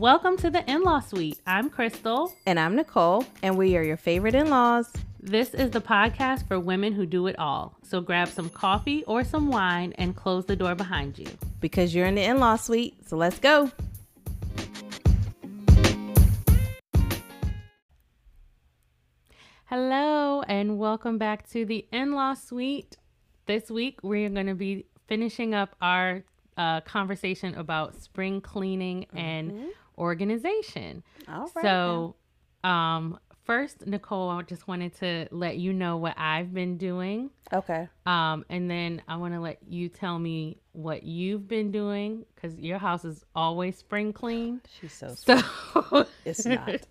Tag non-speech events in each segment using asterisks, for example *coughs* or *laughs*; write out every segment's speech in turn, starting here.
Welcome to the in law suite. I'm Crystal. And I'm Nicole, and we are your favorite in laws. This is the podcast for women who do it all. So grab some coffee or some wine and close the door behind you. Because you're in the in law suite, so let's go. Hello, and welcome back to the in law suite. This week, we're going to be finishing up our uh, conversation about spring cleaning and organization. All right. So, um, first, Nicole, I just wanted to let you know what I've been doing. okay. Um, and then I want to let you tell me what you've been doing because your house is always spring clean. She's so So *laughs* It's not.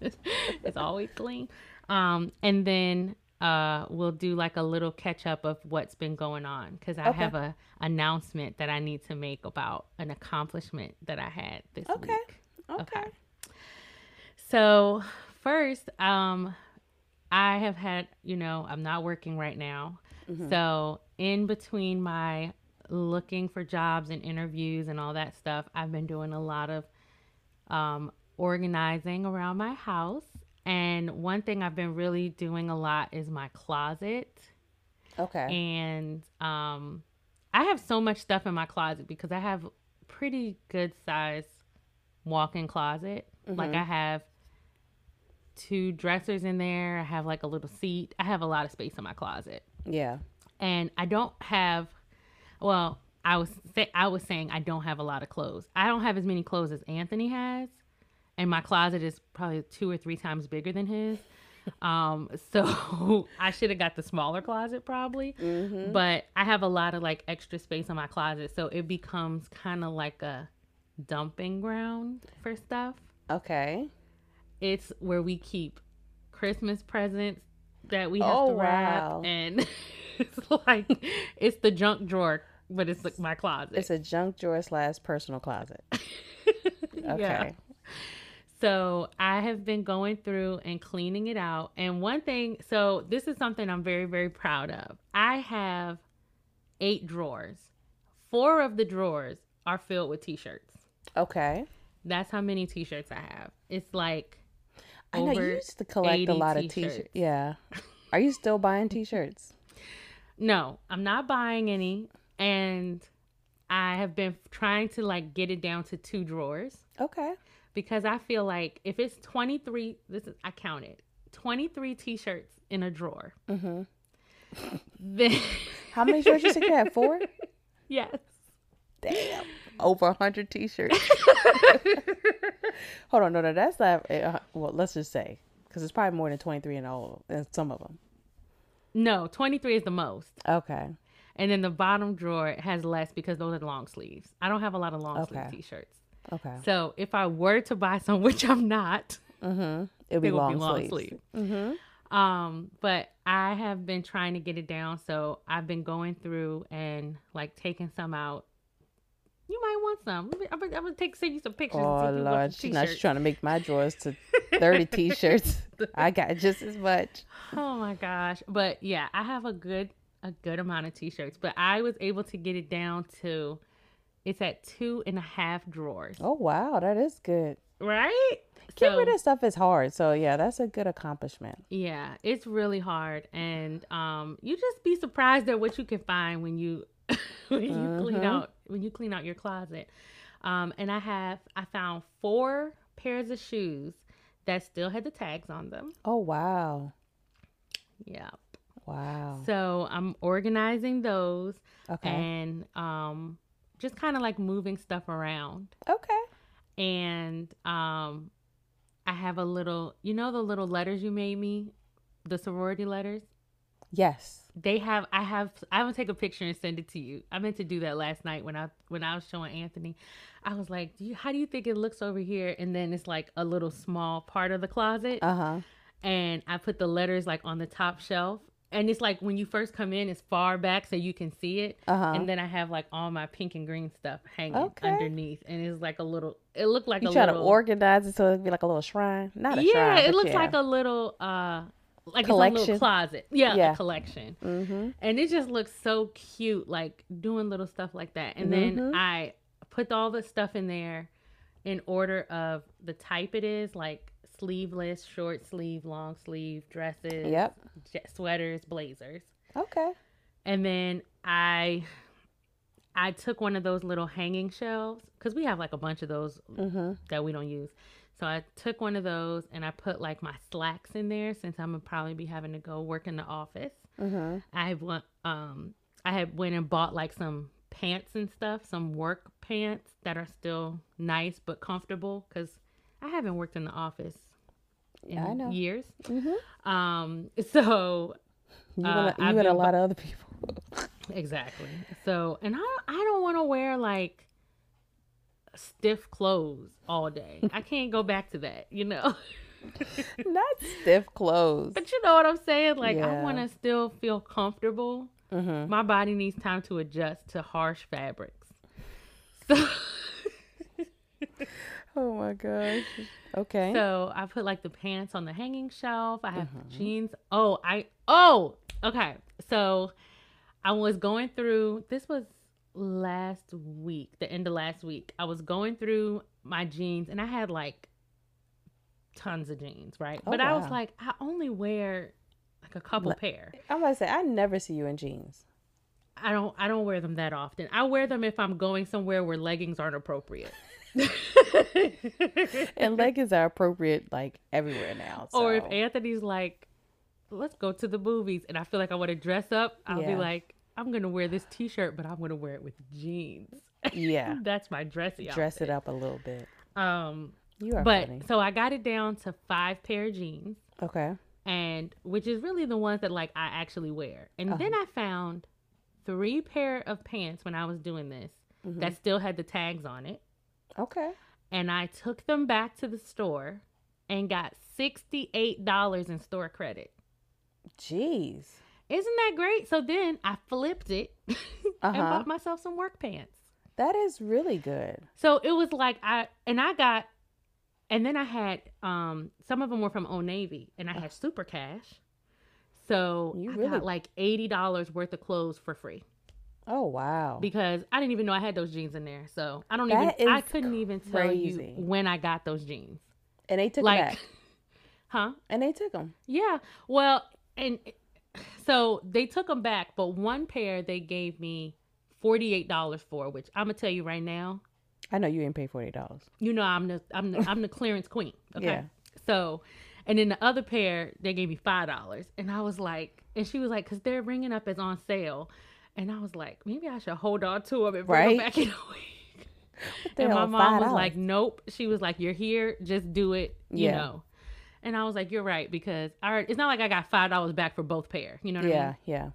it's always clean. Um, and then uh, we'll do like a little catch up of what's been going on because I Okay. have a announcement that I need to make about an accomplishment that I had this Okay. week. Okay. So first, um, I have had, you know, I'm not working right now. Mm-hmm. So in between my looking for jobs and interviews and all that stuff, I've been doing a lot of um, organizing around my house. And one thing I've been really doing a lot is my closet Okay. and um I have so much stuff in my closet because I have pretty good size walk-in closet. Like I have two dressers in there. I have like a little seat. I have a lot of space in my closet. yeah. And I don't have well, I was say, I was saying I don't have a lot of clothes. I don't have as many clothes as Anthony has. And my closet is probably two or three times bigger than his. *laughs* Um, so *laughs* I should have got the smaller closet probably Mm-hmm. but I have a lot of like extra space in my closet, so it becomes kind of like a dumping ground for stuff. Okay. It's where we keep Christmas presents that we have Oh, to wrap, wow. and *laughs* it's like it's the junk drawer, but it's like my closet. It's a junk drawer slash personal closet. *laughs* Yeah. Okay. So I have been going through and cleaning it out. And one thing, so this is something I'm very, very proud of. I have eight drawers. Four of the drawers are filled with t-shirts. Okay. That's how many t-shirts I have. It's like I know you used to collect a lot of t-shirts. t-shirts. Yeah. Are you still buying *laughs* t-shirts? No, I'm not buying any. And I have been trying to like get it down to two drawers. Okay. because I feel like if it's 23, this is I counted 23 t-shirts in a drawer. Mm-hmm. Then How many shirts you said you had? Four? *laughs* yes, Damn. Over a hundred t-shirts. *laughs* Hold on, no, no, that's not. Uh, well, let's just say because it's probably more than twenty-three in all, in some of them. no, 23 is the most, Okay. and then the bottom drawer has less because those are long sleeves. I don't have a lot of long sleeve t-shirts. Okay. So if I were to buy some, *laughs* which I'm not, Mm-hmm. It'll be it would long, be long sleeves. sleeve. Mm-hmm. Um, but I have been trying to get it down, so I've been going through and like taking some out. You might want some. I'm gonna, I'm gonna take send you some pictures. Oh Lord, she's not trying to make my drawers to *laughs* thirty t-shirts. I got just as much. Oh my gosh. But yeah, I have a good a good amount of t-shirts. But I was able to get it down to it's at two and a half drawers. Oh wow, that is good. Right? Getting rid of stuff is hard, so yeah, that's a good accomplishment. yeah, it's really hard. And um you just be surprised at what you can find when you *laughs* when you clean Mhm. out when you clean out your closet. Um and I have I found four pairs of shoes that still had the tags on them. Oh wow, Yeah. wow. So I'm organizing those. Okay, and um just kind of like moving stuff around okay. and um i have a little you know the little letters you made me the sorority letters Yes. they have i have I'm gonna take a picture and send it to you i meant to do that last night when i when i was showing anthony i was like do you how do you think it looks over here and then it's like a little small part of the closet Uh huh. and i put the letters like on the top shelf and it's like when you first come in it's far back so you can see it Uh huh. and then I have like all my pink and green stuff hanging Okay. underneath, and it's like a little. It looked like You a try little. to organize it so it'd be like a little shrine, not a yeah, shrine. it but looks yeah. like a little, uh, like it's a little closet. Yeah, Yeah. a collection, Mm-hmm. and it just looks so cute, like doing little stuff like that. And then Mhm. I put all the stuff in there, in order of the type it is, like sleeveless, short sleeve, long sleeve dresses, Yep. sweaters, blazers. Okay. And then I I took one of those little hanging shelves cuz we have like a bunch of those Mhm. that we don't use. So I took one of those and I put like my slacks in there since I'm gonna probably be having to go work in the office. Mhm. I went um I had went and bought like some pants and stuff, some work pants that are still nice but comfortable cuz I haven't worked in the office in Yeah, I know. years. Mhm. Um *laughs* so You Uh, and a- I've you and a been bu- lot of other people. *laughs* Exactly. So, and I I don't want to wear like stiff clothes all day. I can't go back to that, you know. *laughs* Not stiff clothes. but you know what I'm saying? Like I want to still feel comfortable. Mhm. My body needs time to adjust to harsh fabrics. So, *laughs* Oh my gosh. Okay. so I put like the pants on the hanging shelf. I have Mm-hmm. jeans. Oh, I oh, okay. So I was going through this was last week, the end of last week. I was going through my jeans and I had like tons of jeans, right? Oh, but I was like, I only wear like a couple Le- pair. I'm to say I never see you in jeans. I don't I don't wear them that often. I wear them if I'm going somewhere where leggings aren't appropriate. *laughs* And leggings are appropriate like everywhere now. Or if Anthony's like, let's go to the movies, and I feel like I want to dress up, I'll be like, I'm gonna wear this T-shirt, but I'm gonna wear it with jeans. yeah, *laughs* That's my dressy. dress outfit. it up a little bit. Um, You are but funny. so I got it down to five pair of jeans, Okay. and which is really the ones that like I actually wear. And then Uh-huh. I found three pair of pants when I was doing this Mhm. that still had the tags on it, Okay. and I took them back to the store and got sixty eight dollars in store credit. Jeez. Isn't that great? So then I flipped it *laughs* and Uh-huh. bought myself some work pants. That is really good. So it was like I and I got and then I had um some of them were from Old Navy and I had super cash. So You I really- got like eighty dollars worth of clothes for free Oh wow. because I didn't even know I had those jeans in there. So I don't That even I couldn't even tell crazy. you when I got those jeans. and they took like, back. *laughs* huh? And they took them. Yeah. Well, and so they took them back, but one pair they gave me $48 for, which I'm going to tell you right now, I know you didn't pay forty dollars. you know I'm the I'm the, I'm the *laughs* clearance queen, okay? Yeah. So, and then the other pair they gave me $5, and I was like and she was like cuz they're ringing up as on sale. And I was like, maybe I should hold on to them and bring Right. them back in a week. And my mom was $5? like, nope. She was like, you're here, just do it, you Yeah. know. And I was like, you're right because I it's not like I got five dollars back for both pair. You know what I Yeah, mean? yeah. Yeah.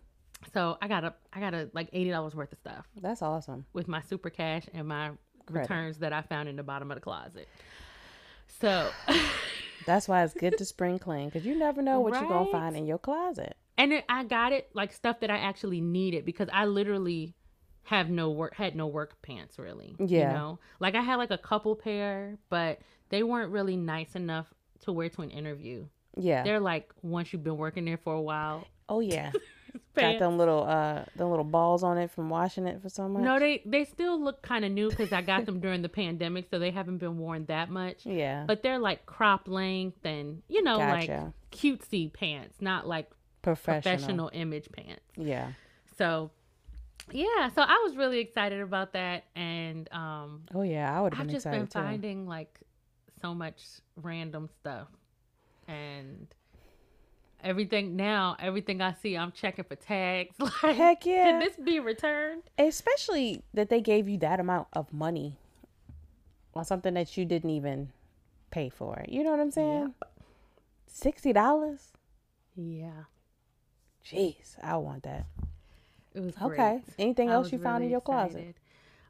So I got a I got a like eighty dollars worth of stuff That's awesome. with my super cash and my Credit. returns that I found in the bottom of the closet. So *laughs* That's why it's good to spring clean because you never know what you're gonna find in your closet. and it, I got it like stuff that I actually needed because I literally have no work had no work pants really. Yeah. You know? Like I had like a couple pair, but they weren't really nice enough to wear to an interview. Yeah. They're like once you've been working there for a while. oh yeah. *laughs* Got them little uh the little balls on it from washing it for so much. No, they they still look kind of new because I got them during the pandemic, so they haven't been worn that much. *laughs* Yeah. But they're like crop length and you know like cutesy pants, not like Professional. professional image pants. Yeah. So yeah, so I was really excited about that, and um, Oh yeah. I would have I've been just excited been too. finding like so much random stuff, and everything now, everything I see, I'm checking for tags. *laughs* Like, Heck yeah. can this be returned? Especially that they gave you that amount of money on something that you didn't even pay for. You know what I'm saying? Sixty dollars? Yeah, Jeez, I want that. it was Okay. Anything else you found in really your closet?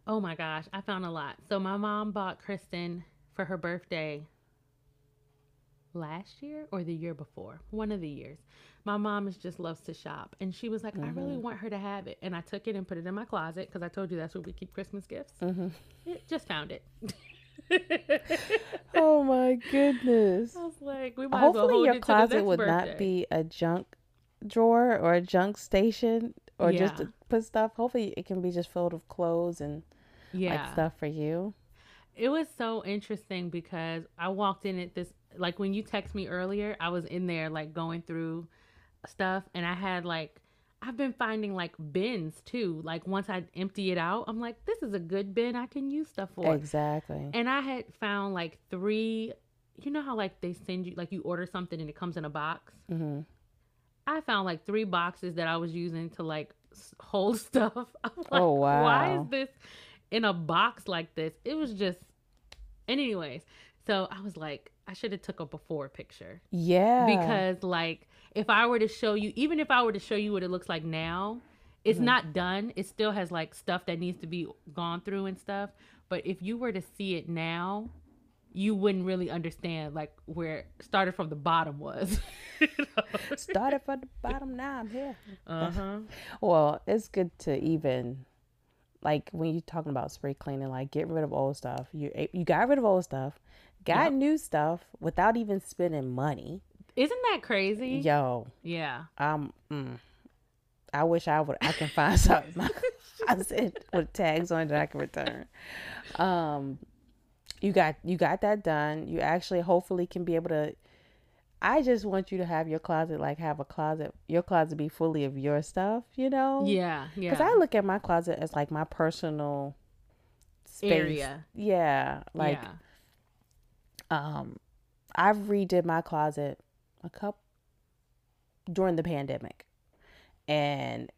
Oh my gosh, I found a lot. So my mom bought Kristen for her birthday last year or the year before, one of the years. My mom is just loves to shop, and she was like, "I really Mm-hmm. want her to have it," and I took it and put it in my closet because I told you that's where we keep Christmas gifts. Mm-hmm. It, just found it. *laughs* Oh my *laughs* goodness. I was like, "We might well Hopefully hold your closet would birthday. not be a junk drawer or a junk station or just Yeah. to put stuff. Hopefully it can be just filled with clothes and yeah." like stuff for you. It was so interesting because I walked in at this like when you text me earlier, I was in there like going through stuff and I had like I've been finding like bins too. Like once I empty it out, I'm like, this is a good bin I can use stuff for. Exactly. And I had found like three. You know how like they send you like you order something and it comes in a box. hmm I found like three boxes that I was using to like *laughs* hold stuff. I'm like, Oh, Why is this in a box like this? It was just. And anyways, so I was like, I should have took a before picture Yeah. because like if I were to show you, even if I were to show you what it looks like now, it's Mm-hmm. not done. It still has like stuff that needs to be gone through and stuff. But if you were to see it now, you wouldn't really understand like where started from the bottom was. *laughs* started from the bottom. Now I'm here. uh huh. *laughs* Well, it's good to even like when you're talking about spring cleaning, like get rid of old stuff. You you got rid of old stuff, got Yep. new stuff without even spending money. Isn't that crazy? Yo, Yeah. um, mm, I wish I would. I can find *laughs* something. *laughs* I said with tags on it that I can return. Um, you got you got that done. You actually hopefully can be able to. I just want you to have your closet like have a closet. Your closet be fully of your stuff. You know. Yeah. Yeah. Because I look at my closet as like my personal space. Area. Yeah. Like yeah. um I've redid my closet a couple during the pandemic. And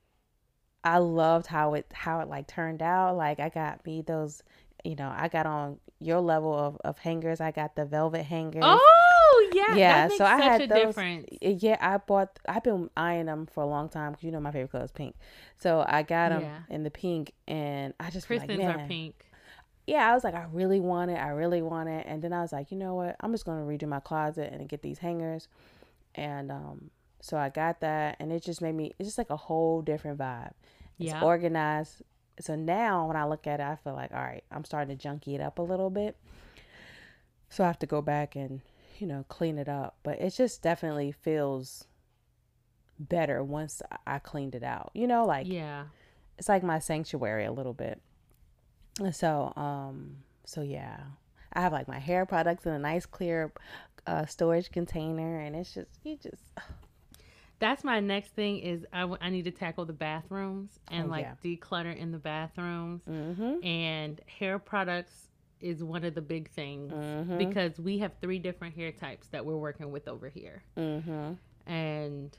I loved how it how it like turned out. Like I got me those you know, I got on your level of, of hangers. I got the velvet hangers. Oh yeah. Yeah, makes so I had a those- difference. Yeah, I bought. I've been eyeing them for a long time because you know my favorite color is pink. So I got them Yeah. in the pink, and I just feel like, Kristen's are pink. yeah, I was like, I really want it. I really want it. And then I was like, you know what? I'm just going to redo my closet and get these hangers. And um, so I got that. And it just made me, it's just like a whole different vibe. It's Yeah. organized. So now when I look at it, I feel like, all right, I'm starting to junkie it up a little bit. So I have to go back and, you know, clean it up. But it just definitely feels better once I cleaned it out. You know, like Yeah. it's like my sanctuary a little bit. So, um, so yeah, I have like my hair products in a nice clear uh, storage container, and it's just you just *sighs* That's my next thing is I, w- I need to tackle the bathrooms and Oh, like yeah. declutter in the bathrooms. mm-hmm, And hair products is one of the big things mm-hmm, because we have three different hair types that we're working with over here. mm-hmm, And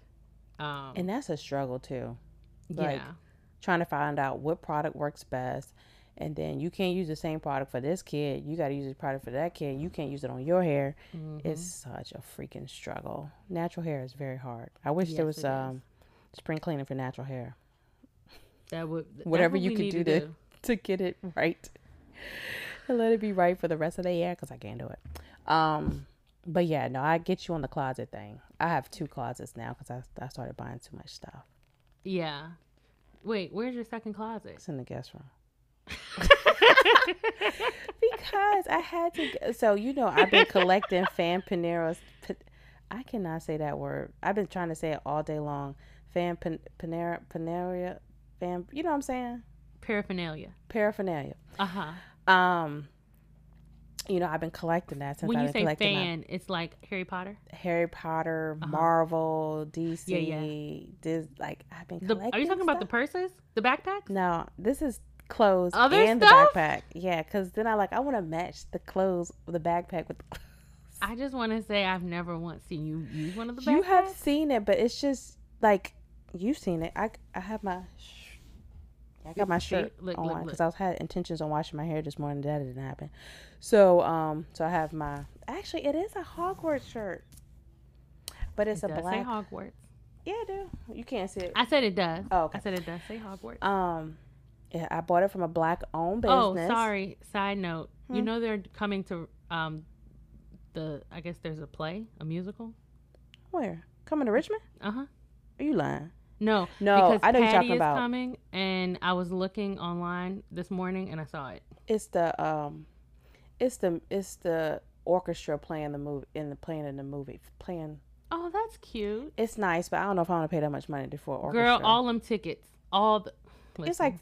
um and that's a struggle too. yeah. like, Trying to find out what product works best, and then you can't use the same product for this kid. You got to use the product for that kid. You can't use it on your hair. Mhm. It's such a freaking struggle. Natural hair is very hard. I wish Yes, there was um spring cleaning for natural hair. that would that's whatever what you could do to- *laughs* to get it right and let it be right for the rest of the year because I can't do it. Um, but yeah, no, I get you on the closet thing. I have two closets now because I, I started buying too much stuff. Yeah. Wait, where's your second closet? It's in the guest room. *laughs* because I had to. So you know, I've been collecting *laughs* fan Paneros. I cannot say that word. I've been trying to say it all day long. Fan pan, Panera Paneria. Fan. You know what I'm saying? Paraphernalia. Paraphernalia. Uh huh. Um, you know, I've been collecting that since When I've you say collecting my fan, it's like Harry Potter. Harry Potter, Uh-huh. Marvel, DC. Yeah, yeah. This like I've been The, collecting. are you talking about the purses, the backpacks? No, this is clothes Other and stuff? the backpack. Yeah, because then I like I want to match the clothes, the backpack with. The *laughs* clothes. I just want to say I've never once seen you use one of the backpacks. You have seen it, but it's just like you've seen it. I I have my. I got my shirt look, on because. I was had intentions on washing my hair this morning. That didn't happen. So um, so I have my. Actually, it is a Hogwarts shirt, but it's It a does black. say Hogwarts. yeah, dude, you can't see it. I said it does. Oh, okay. I said it does say Hogwarts. Um, yeah, I bought it from a black owned business. oh, sorry. Side note. You Hmm. know they're coming to um the I guess there's a play, a musical. Where coming to Richmond? Uh huh. Are you lying? No, No, because I know you're talking is about. coming, and I was looking online this morning and I saw it. It's the um, it's the it's the orchestra playing the movie in the playing in the movie playing. Oh, that's cute. It's nice, but I don't know if I want to pay that much money for orchestra. Girl, all them tickets, all the. it's like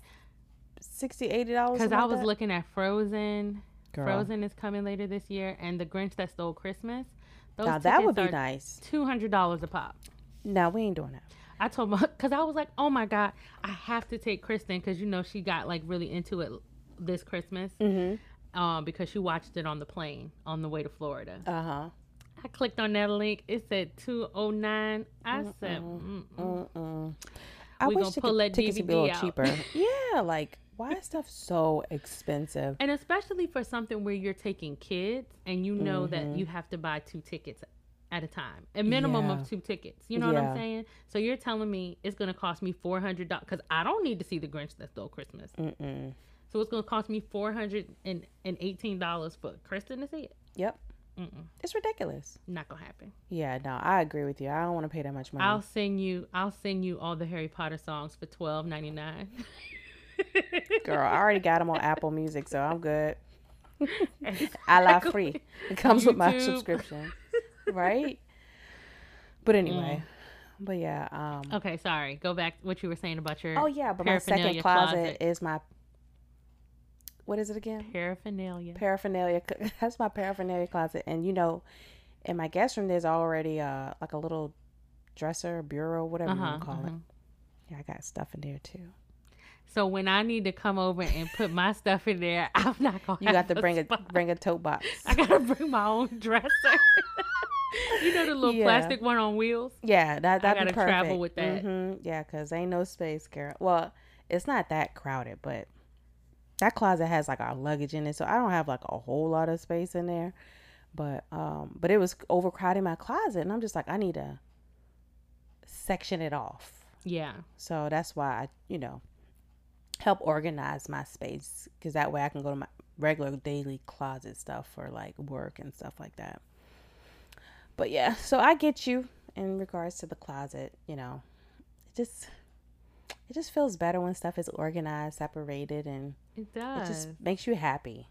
60 80 dollars. because I was looking at Frozen. Girl. Frozen is coming later this year, and The Grinch That Stole Christmas. Those Now that would be are nice. Two hundred dollars a pop. Now we ain't doing that. I told my *laughs* because I was like, oh my god, I have to take Kristen because you know she got like really into it this Christmas, Mm-hmm. um, because she watched it on the plane on the way to Florida. Uh huh. I clicked on that link. It said two oh nine. I said, Mm-mm. Mm-mm. I We wish gonna pull that tickets be a little out. cheaper. *laughs* yeah, like why is stuff so expensive? and especially for something where you're taking kids and you know Mm-hmm. that you have to buy two tickets at a time, a minimum Yeah. of two tickets. You know what I'm saying? So you're telling me it's gonna cost me four hundred dollars because I don't need to see the Grinch that stole Christmas. Mm-mm. So it's gonna cost me four hundred and eighteen dollars for Kristen to see it. Yep, Mm-mm, it's ridiculous. not gonna happen. Yeah, no, I agree with you. I don't want to pay that much money. I'll sing you. I'll sing you all the Harry Potter songs for twelve ninety nine. *laughs* Girl, I already got them on Apple Music, so I'm good. *laughs* I la free. It comes with my subscription, right? But anyway, but yeah. Um, Okay, sorry. Go back what you were saying about your oh yeah, but my second closet, closet. is my. What is it again? paraphernalia. Paraphernalia. *laughs* That's my paraphernalia closet, and you know, in my guest room, there's already uh like a little dresser, bureau, whatever you Uh-huh, want to call it. uh-huh. Yeah, I got stuff in there too. So when I need to come over and put my *laughs* stuff in there, I'm not gonna. You got to bring a bring a tote box. *laughs* I gotta bring my own dresser. *laughs* you know the little Yeah. plastic one on wheels. Yeah, that that'd gotta perfect. travel with that. hmm Yeah, cause ain't no space, girl. Well, it's not that crowded, but that closet has like our luggage in it, so I don't have like a whole lot of space in there. But um, but it was overcrowding my closet, and I'm just like, I need to section it off. Yeah. So that's why I, you know, help organize my space, cause that way I can go to my regular daily closet stuff for like work and stuff like that. But yeah, so I get you in regards to the closet, you know. It just it just feels better when stuff is organized, separated and It does. it just makes you happy.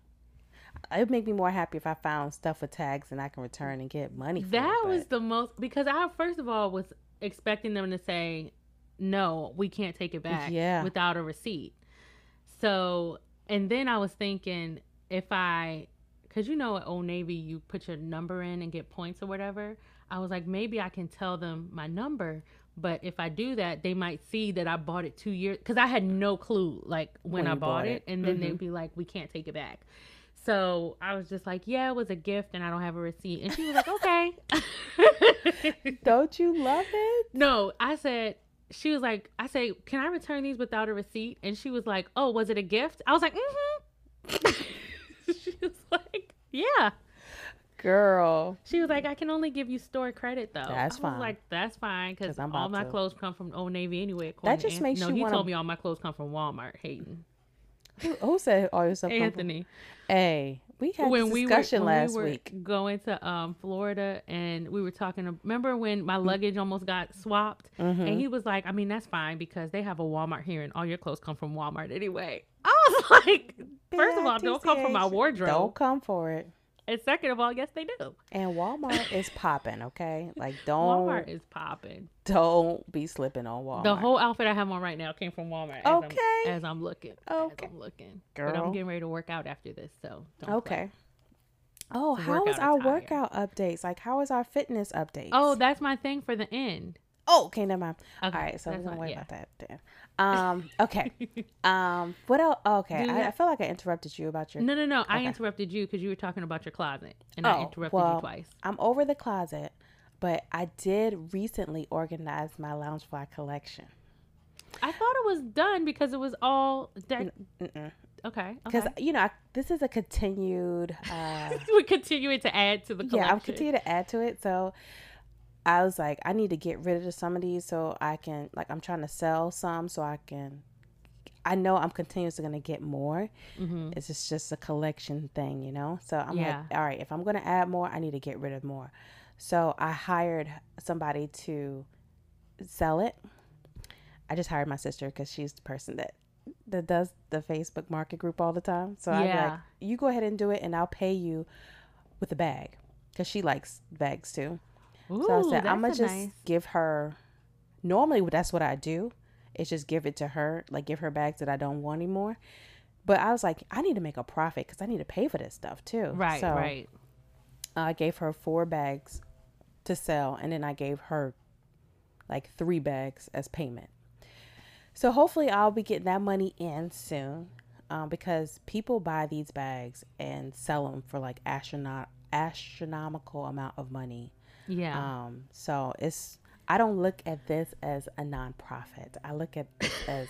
It would make me more happy if I found stuff with tags and I can return and get money for that it. was the most because I first of all was expecting them to say no, we can't take it back Yeah. without a receipt. So, and then I was thinking if I cuz you know at Old Navy you put your number in and get points or whatever. I was like maybe I can tell them my number, but if I do that, they might see that I bought it 2 years cuz I had no clue like when, When I bought, bought it, it. and then Mhm. they'd be like we can't take it back. So I was just like, yeah, it was a gift and I don't have a receipt. And she was like, okay. *laughs* Don't you love it? no, I said, she was like, I say, can I return these without a receipt? And she was like, oh, was it a gift? I was like, mm-hmm. *laughs* she was like, yeah. Girl. She was like, I can only give you store credit though. That's I fine. was like, that's fine because all my to- clothes come from Old Navy anyway. to just makes no, you he wanna- told me all my clothes come from Walmart. Hayden, Who, who said all your stuff? Anthony. Hey, we had when this we were when last we were week. going to um Florida and we were talking. Remember when my luggage almost got swapped? Mm-hmm. And he was like, I mean, that's fine because they have a Walmart here and all your clothes come from Walmart anyway. *laughs* I was like, first of all, don't come from my wardrobe. Don't come for it. And second of all, yes, they do. And Walmart *laughs* is popping, okay? Like don't Walmart is popping. don't be slipping on Walmart. The whole outfit I have on right now came from Walmart. As Okay. I'm, as I'm looking. Okay. As I'm looking. But Girl. I'm getting ready to work out after this, so don't play. Okay. Oh, how is our attire. workout updates? Like how is our fitness updates? Oh, that's my thing for the end. oh, okay, never mind. Okay, All right, so we're that's gonna worry yeah. about that then. Um, okay. *laughs* um, what else? Okay, I, I feel like I interrupted you about your. No, no, no. I interrupted you because you were talking about your closet, and I Oh, interrupted well, you twice. I'm over the closet, but I did recently organize my Loungefly collection. I thought it was done because it was all. Mm-mm. Okay, Because okay. you know I, this is a continued. Uh, *laughs* we're continuing to add to the collection. yeah, I'm continuing to add to it. So I was like, I need to get rid of some of these so I can like I'm trying to sell some so I can. I know I'm continuously gonna get more. hmm It's just just a collection thing, you know. So I'm Yeah. like, all right, if I'm gonna add more, I need to get rid of more. So I hired somebody to sell it. I just hired my sister because she's the person that that does the Facebook market group all the time. So I'm like, you go ahead and do it, and I'll pay you with a bag because she likes bags too. Ooh, So I said, I'm gonna just nice. give her. Normally, that's what I do. Is just give it to her, like give her bags that I don't want anymore. But I was like, I need to make a profit because I need to pay for this stuff too. Right, So right. I gave her four bags to sell, and then I gave her like three bags as payment. So hopefully, I'll be getting that money in soon, um, because people buy these bags and sell them for like astronaut astronomical amount of money. Yeah. Um, so it's I don't look at this as a nonprofit. I look at it *laughs* as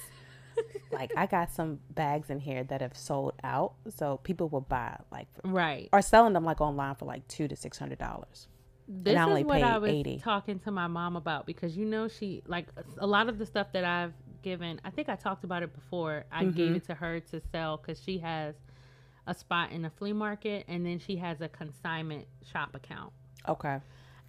like I got some bags in here that have sold out, so people will buy like right. are selling them like online for like two to six hundred dollars. This I is what paid I was 80. talking to my mom about because you know she like a lot of the stuff that I've given. I think I talked about it before. I gave Mm-hmm. it to her to sell because she has a spot in a flea market and then she has a consignment shop account. Okay.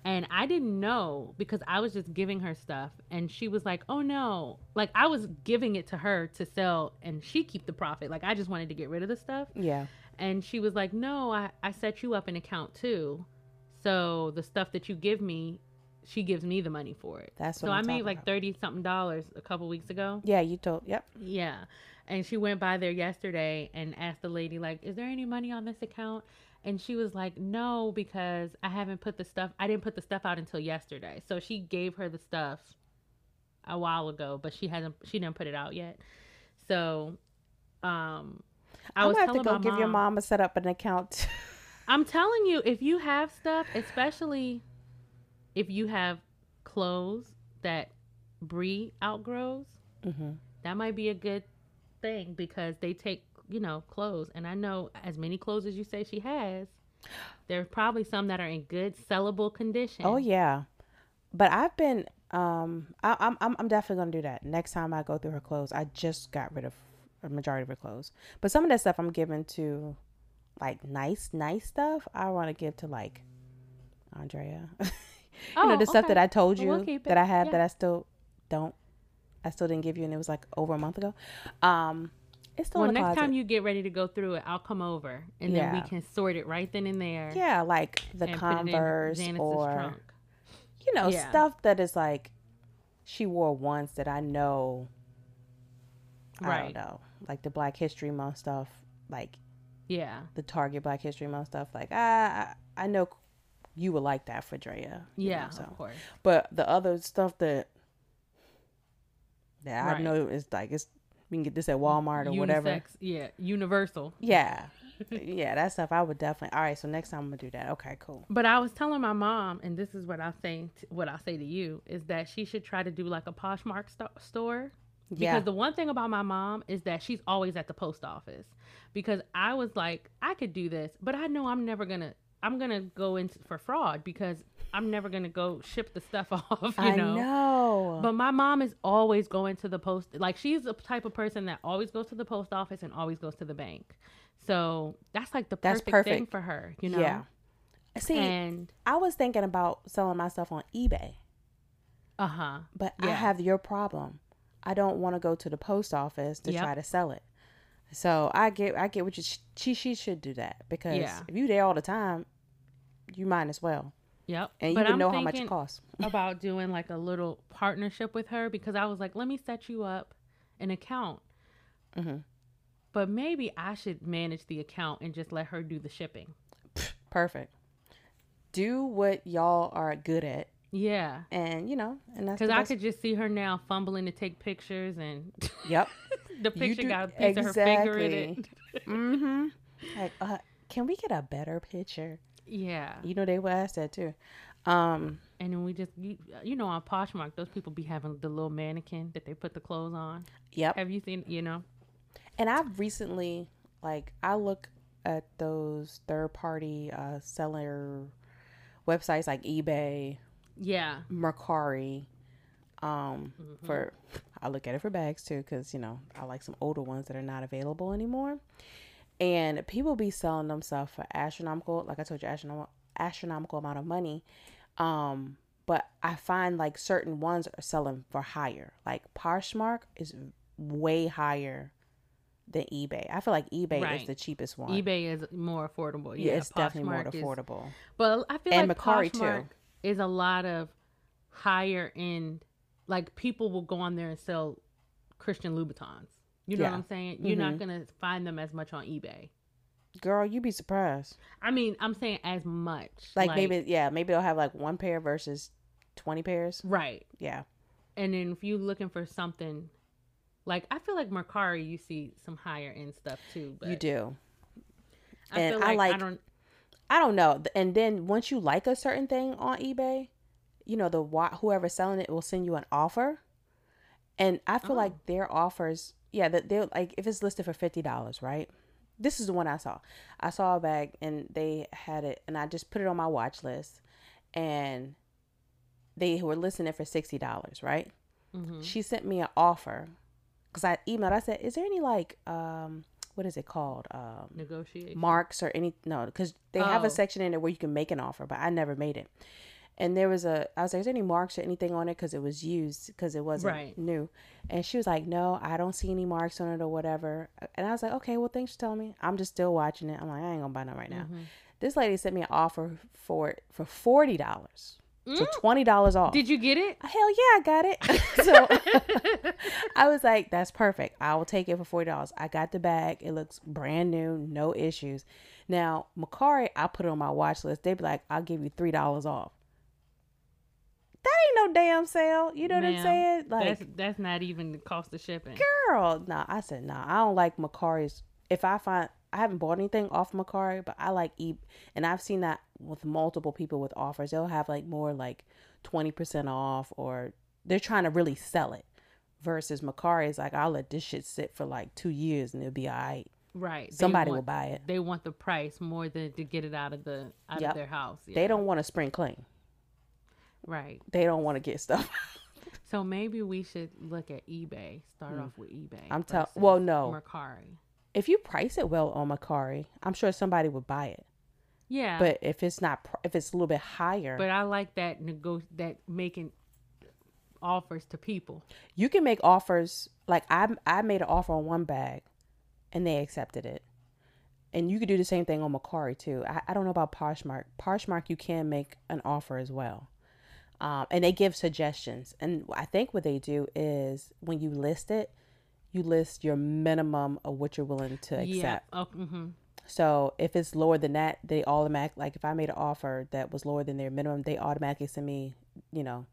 And I didn't know because I was just giving her stuff and she was like, "Oh no." Like I was giving it to her to sell and she keep the profit. Like I just wanted to get rid of the stuff. Yeah. And she was like, No, I, I set you up an account too. So the stuff that you give me, she gives me the money for it. That's what so I'm I made like 30 something dollars a couple weeks ago. Yeah, you told. Yep. Yeah. And she went by there yesterday and asked the lady, like, is there any money on this account? And she was like, no, because I haven't put the stuff, I didn't put the stuff out until yesterday. So she gave her the stuff a while ago, but she hasn't, she didn't put it out yet. So, um, I I'm was gonna have to go give your mom- mom a set up an account. I'm telling you, if you have stuff, especially if you have clothes that Brie outgrows, mm-hmm. that might be a good thing because they take, you know, clothes. And I know as many clothes as you say she has, there's probably some that are in good sellable condition. Oh yeah, but I've been. Um, I, I'm I'm I'm definitely gonna do that next time I go through her clothes. I just got rid of a majority of her clothes, but some of that stuff I'm giving to, like nice nice stuff. I want to give to like Andrea. *laughs* you know Oh, the stuff that. I told you we'll that. I have Yeah. that I still don't. I still didn't give you, and it was like over a month ago. Um, it's still Well, next closet. time you get ready to go through it, I'll come over and then we can sort it right then and there. yeah, like the and put it in Converse or trunk. you know Yeah. stuff that is like she wore once that I know. I Right. don't know, like the Black History Month stuff, like Yeah. the Target Black History Month stuff. Like I, I I know you would like that for Drea. Yeah, know, so. of course. But the other stuff that that I Right. know is like it's we can get this at Walmart or whatever. Yeah, universal. Yeah, *laughs* yeah, that stuff I would definitely. All right, so next time I'm gonna do that. Okay, cool. But I was telling my mom, and this is what I say. What I say to you is that she should try to do like a Poshmark sto- store. Because Yeah, the one thing about my mom is that she's always at the post office. Because I was like, I could do this, but I know I'm never gonna. I'm gonna go into for fraud because I'm never gonna go ship the stuff *laughs* off. You I know. know. But my mom is always going to the post. Like she's the type of person that always goes to the post office and always goes to the bank. So that's like the That's perfect, thing for her. You know. Yeah. See, And I was thinking about selling my stuff on eBay, uh huh. but I have your problem. I don't want to go to the post office to Yep. try to sell it. So I get, I get what you. She, she should do that because Yeah. if you there all the time, you might as well, Yep. and you But would I'm know how much it costs. *laughs* about doing like a little partnership with her because I was like, let me set you up an account. Mhm. But maybe I should manage the account and just let her do the shipping. *laughs* Perfect. Do what y'all are good at, Yeah. and you know, and that's Because I could just see her now fumbling to take pictures and *laughs* Yep. the picture do- got a piece of her finger in it. mm-hmm. Like, uh, can we get a better picture? Yeah. You know, they would ask that too. Um, And then we just, you, you know, on Poshmark, those people be having the little mannequin that they put the clothes on. yep. Have you seen, you know? And I've recently, like, I look at those third party uh, seller websites like eBay, Yeah. Mercari. Um, Mm-hmm. for I look at it for bags too, because you know I like some older ones that are not available anymore. And people be selling them stuff for astronomical, like I told you, astronomical astronomical amount of money. Um, but I find like certain ones are selling for higher. Like Poshmark is way higher than eBay. I feel like eBay is the cheapest one. eBay is more affordable. yeah, Yeah, it's definitely more Poshmark is- affordable. But I feel And like Mercari, too. Poshmark is a lot of higher end. Like people will go on there and sell Christian Louboutins. You know Yeah. what I'm saying? You're not Mhm. gonna find them as much on eBay. Girl, you'd be surprised. I mean, I'm saying as much. Like, maybe, yeah, maybe they'll have like one pair versus 20 pairs. right. Yeah. And then if you're looking for something, like I feel like Mercari, you see some higher end stuff too. But you do. I And feel I like I don't. I don't know. And then once you like a certain thing on eBay, you know, the whoever's selling it will send you an offer. And I feel Oh. like their offers, yeah, that they're like if it's listed for fifty dollars, right? This is the one I saw. I saw a bag and they had it, and I just put it on my watch list, and they were listing it for sixty dollars, right? mhm. She sent me an offer because I emailed. I said, "Is there any like um, what is it called? Um, Negotiation. marks or any no because they have Oh. a section in there where you can make an offer but i never made it and there was a i was like is there any marks or anything on it because it was used because it wasn't Right. new and she was like no i don't see any marks on it or whatever and i was like okay well thanks for telling me i'm just still watching it i'm like i ain't gonna buy none right now Mhm. this lady sent me an offer for it for $40 so Mm. $20 off Did you get it? hell yeah i got it *laughs* *laughs* so *laughs* I was like, that's perfect. I will take it for forty dollars. I got the bag. It looks brand new, no issues. Now, Mercari, I put it on my watch list. They'd be like, I'll give you three dollars off. That ain't no damn sale. You know what I'm saying? Like, that's that's not even the cost of shipping. girl, no. I said, no. I don't like Mercari's. If I find I haven't bought anything off Mercari, but I like e and I've seen that with multiple people with offers. They'll have like more like twenty percent off, or they're trying to really sell it. Versus Mercari is like, I'll let this shit sit for like two years and it'll be all right. Right. Somebody want- will buy it. They want the price more than to get it out of the out Yep. of their house. They don't want to spring clean. Right. They don't want to get stuff. *laughs* So maybe we should look at eBay. Start off with eBay. I'm telling. well, no. Mercari. if you price it well on Mercari, I'm sure somebody would buy it. Yeah. But if it's not, pr- if it's a little bit higher, but I like that nego- that making offers to people. you can make offers. Like I, I made an offer on one bag, and they accepted it. And you could do the same thing on Mercari too. I, I don't know about Poshmark. Poshmark, you can make an offer as well, um, and they give suggestions. And I think what they do is when you list it, you list your minimum of what you're willing to accept. Yeah. Oh, hmm So if it's lower than that, they automatic like if I made an offer that was lower than their minimum, they automatically send me, you know,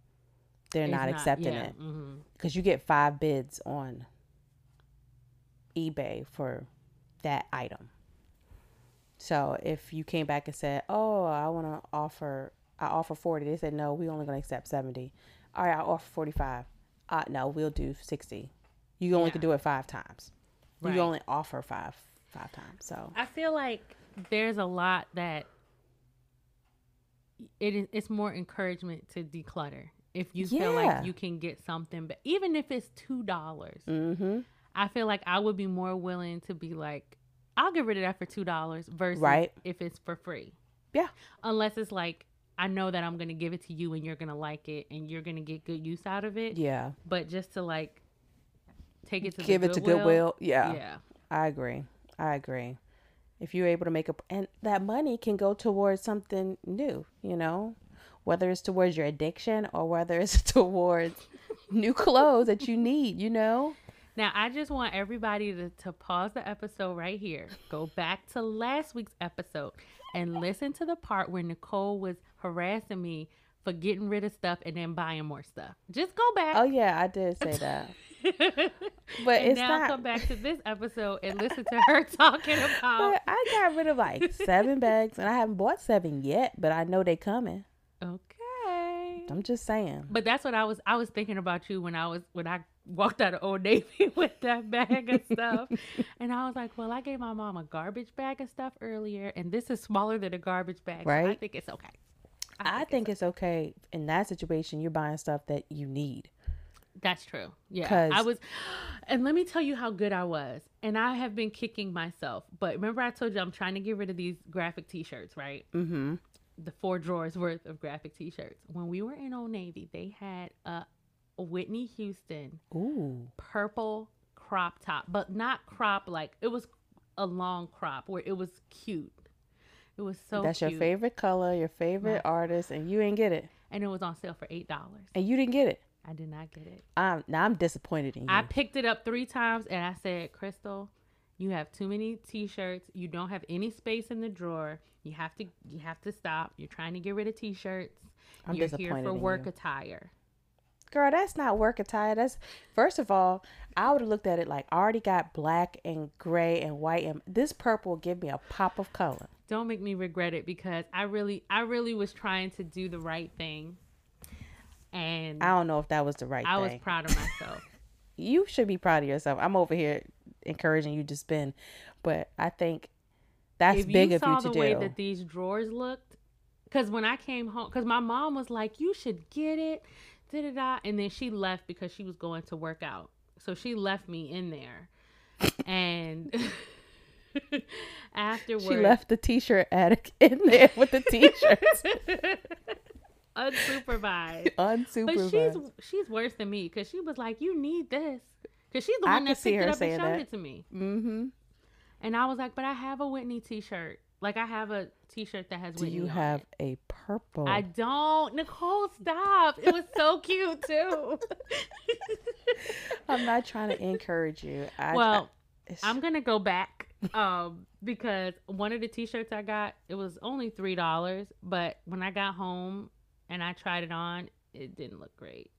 they're not, accepting it hmm because you get five bids on eBay for that item. So if you came back and said, "Oh, I want to offer, I offer 40," they said, "No, we only going to accept 70." All right, I offer 45. Uh, no, we'll do 60. You only Yeah. can do it five times. Right. You only offer five five times. So I feel like there's a lot that it is it's more encouragement to declutter. If you feel like you can get something, but even if it's two dollars, mm-hmm. I feel like I would be more willing to be like, I'll get rid of that for two dollars versus Right. if it's for free. Yeah. Unless it's like I know that I'm gonna give it to you and you're gonna like it and you're gonna get good use out of it. Yeah. But just to like take it to Give it to Goodwill. Yeah. Yeah. I agree. I agree. If you're able to make a and that money can go towards something new, you know, whether it's towards your addiction or whether it's *laughs* towards new clothes that you need, you know. Now, I just want everybody to, to pause the episode right here, go back to last week's episode, and listen to the part where Nicole was harassing me for getting rid of stuff and then buying more stuff. Just go back. Oh yeah, I did say that. *laughs* But and it's now not come back to this episode and listen to her *laughs* talking about. But I got rid of like seven bags and I haven't bought seven yet, but I know they coming. Okay. I'm just saying. But that's what I was. I was thinking about you when I was when I walked out of Old Navy *laughs* with that bag of stuff, and I was like, "Well, I gave my mom a garbage bag of stuff earlier, and this is smaller than a garbage bag. so I think it's okay. I think it's okay in that situation you're buying stuff that you need. That's true. Yeah. I was *gasps* and let me tell you how good I was. And I have been kicking myself. But remember I told you I'm trying to get rid of these graphic t-shirts, right? Mm-hmm. The four drawers worth of graphic t-shirts. When we were in Old Navy, they had a Whitney Houston Ooh. purple crop top, but not crop like it was a long crop where it was cute. It was so That's cute. your favorite color, your favorite artist, and you didn't get it. And it was on sale for eight dollars. And you didn't get it. I did not get it. I'm now I'm disappointed in you. I picked it up three times and I said, Crystal, you have too many t-shirts. You don't have any space in the drawer. You have to you have to stop. You're trying to get rid of t-shirts. I'm You're here for work you. attire. Girl, that's not work attire. That's first of all, I would have looked at it like I already got black and gray and white, and this purple will give me a pop of color. Don't make me regret it because I really I really was trying to do the right thing. And I don't know if that was the right thing. I was proud of myself. *laughs* you should be proud of yourself. I'm over here encouraging you to spend, but I think that's if big you of saw you to the do. way that these drawers looked, because when I came home, because my mom was like, "You should get it," da da da, and then she left because she was going to work out, so she left me in there, and *laughs* afterwards, she left the t-shirt attic *laughs* in there with the t-shirts *laughs* unsupervised. But unsupervised. she's she's worse than me because she was like, "You need this," because she's the I one that picked it up and showed that. it to me. mm-hmm. And I was like, "But I have a Whitney T-shirt. Like I have a T-shirt that has Do Whitney." you have it. a purple? I don't. Nicole, stop. It was so cute too. *laughs* I'm not trying to encourage you. I, well, I, I'm gonna go back um because one of the t-shirts I got, it was only three dollars, but when I got home and I tried it on, it didn't look great.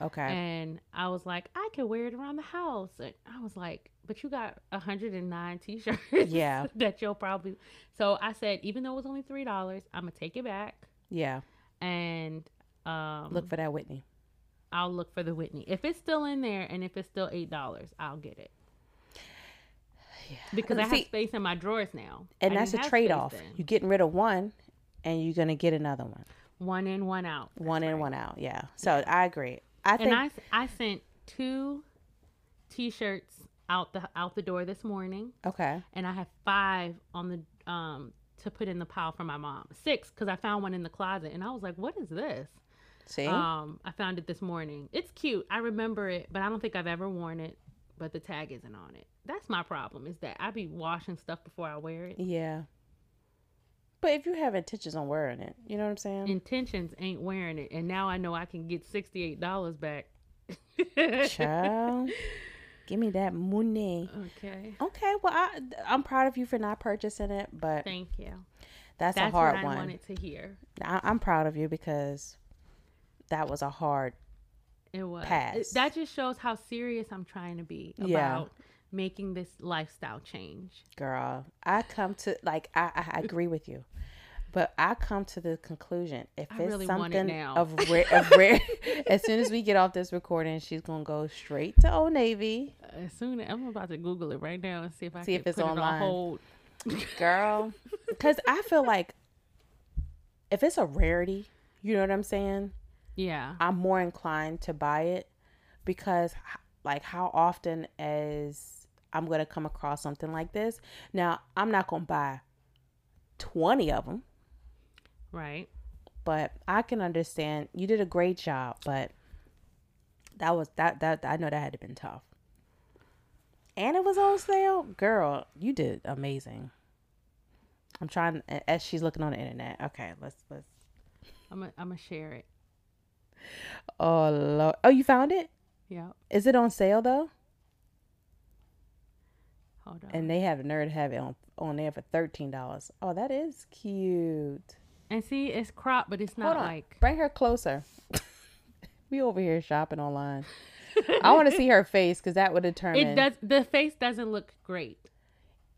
Okay. And I was like, I could wear it around the house. And I was like, but you got 109 t-shirts. Yeah. *laughs* that you'll probably. So I said, even though it was only three dollars, I'm gonna take it back yeah. and um Look for that Whitney. I'll look for the Whitney. If it's still in there and if it's still eight dollars, I'll get it. Yeah. Because I have See- space in my drawers now. And I that's a trade off. You're getting rid of one and you're gonna get another one. One in, one out. One That's in, right. one out. Yeah. So I agree. I think And I, I sent two t-shirts out the out the door this morning, okay. and I have five on the um to put in the pile for my mom. Six because I found one in the closet, and I was like, "What is this?" See? Um, I found it this morning. It's cute. I remember it, but I don't think I've ever worn it. But the tag isn't on it. That's my problem. Is that I be washing stuff before I wear it. yeah. But if you have intentions on wearing it, you know what I'm saying? Intentions ain't wearing it, and now I know I can get sixty eight dollars back. Child, give me that money. Okay. Okay, well, I, I'm proud of you for not purchasing it, but Thank you. that's, That's a hard what I one. wanted to hear. I, I'm proud of you because that was a hard. It was. It- that just shows how serious I'm trying to be about Yeah. Making this lifestyle change. Girl, I come to like I, I agree with you, but I come to the conclusion if I it's really it something now. of rare, of *laughs* rare, as soon as we get off this recording, she's gonna go straight to Old Navy, As soon as I'm about to Google it right now and see if I See can if it's online. it on hold. girl, *laughs* because I feel like if it's a rarity, you know what I'm saying. Yeah. I'm more inclined to buy it because like how often as I'm going to come across something like this. Now, I'm not going to buy 20 of them, Right. but I can understand you did a great job, but that was that that I know that had to been tough. And it was on sale. Girl, you did amazing. I'm trying as she's looking on the internet. Okay, let's let's I'm gonna I'm gonna share it. Oh Lord. Oh, you found it? Yeah. Is it on sale though? Hold on. And they have to have it on on there for thirteen dollars. Oh, that is cute. And see, it's cropped, but it's not like. bring her closer. *laughs* we over here shopping online. *laughs* I want to see her face because that would determine. It does. The face doesn't look great.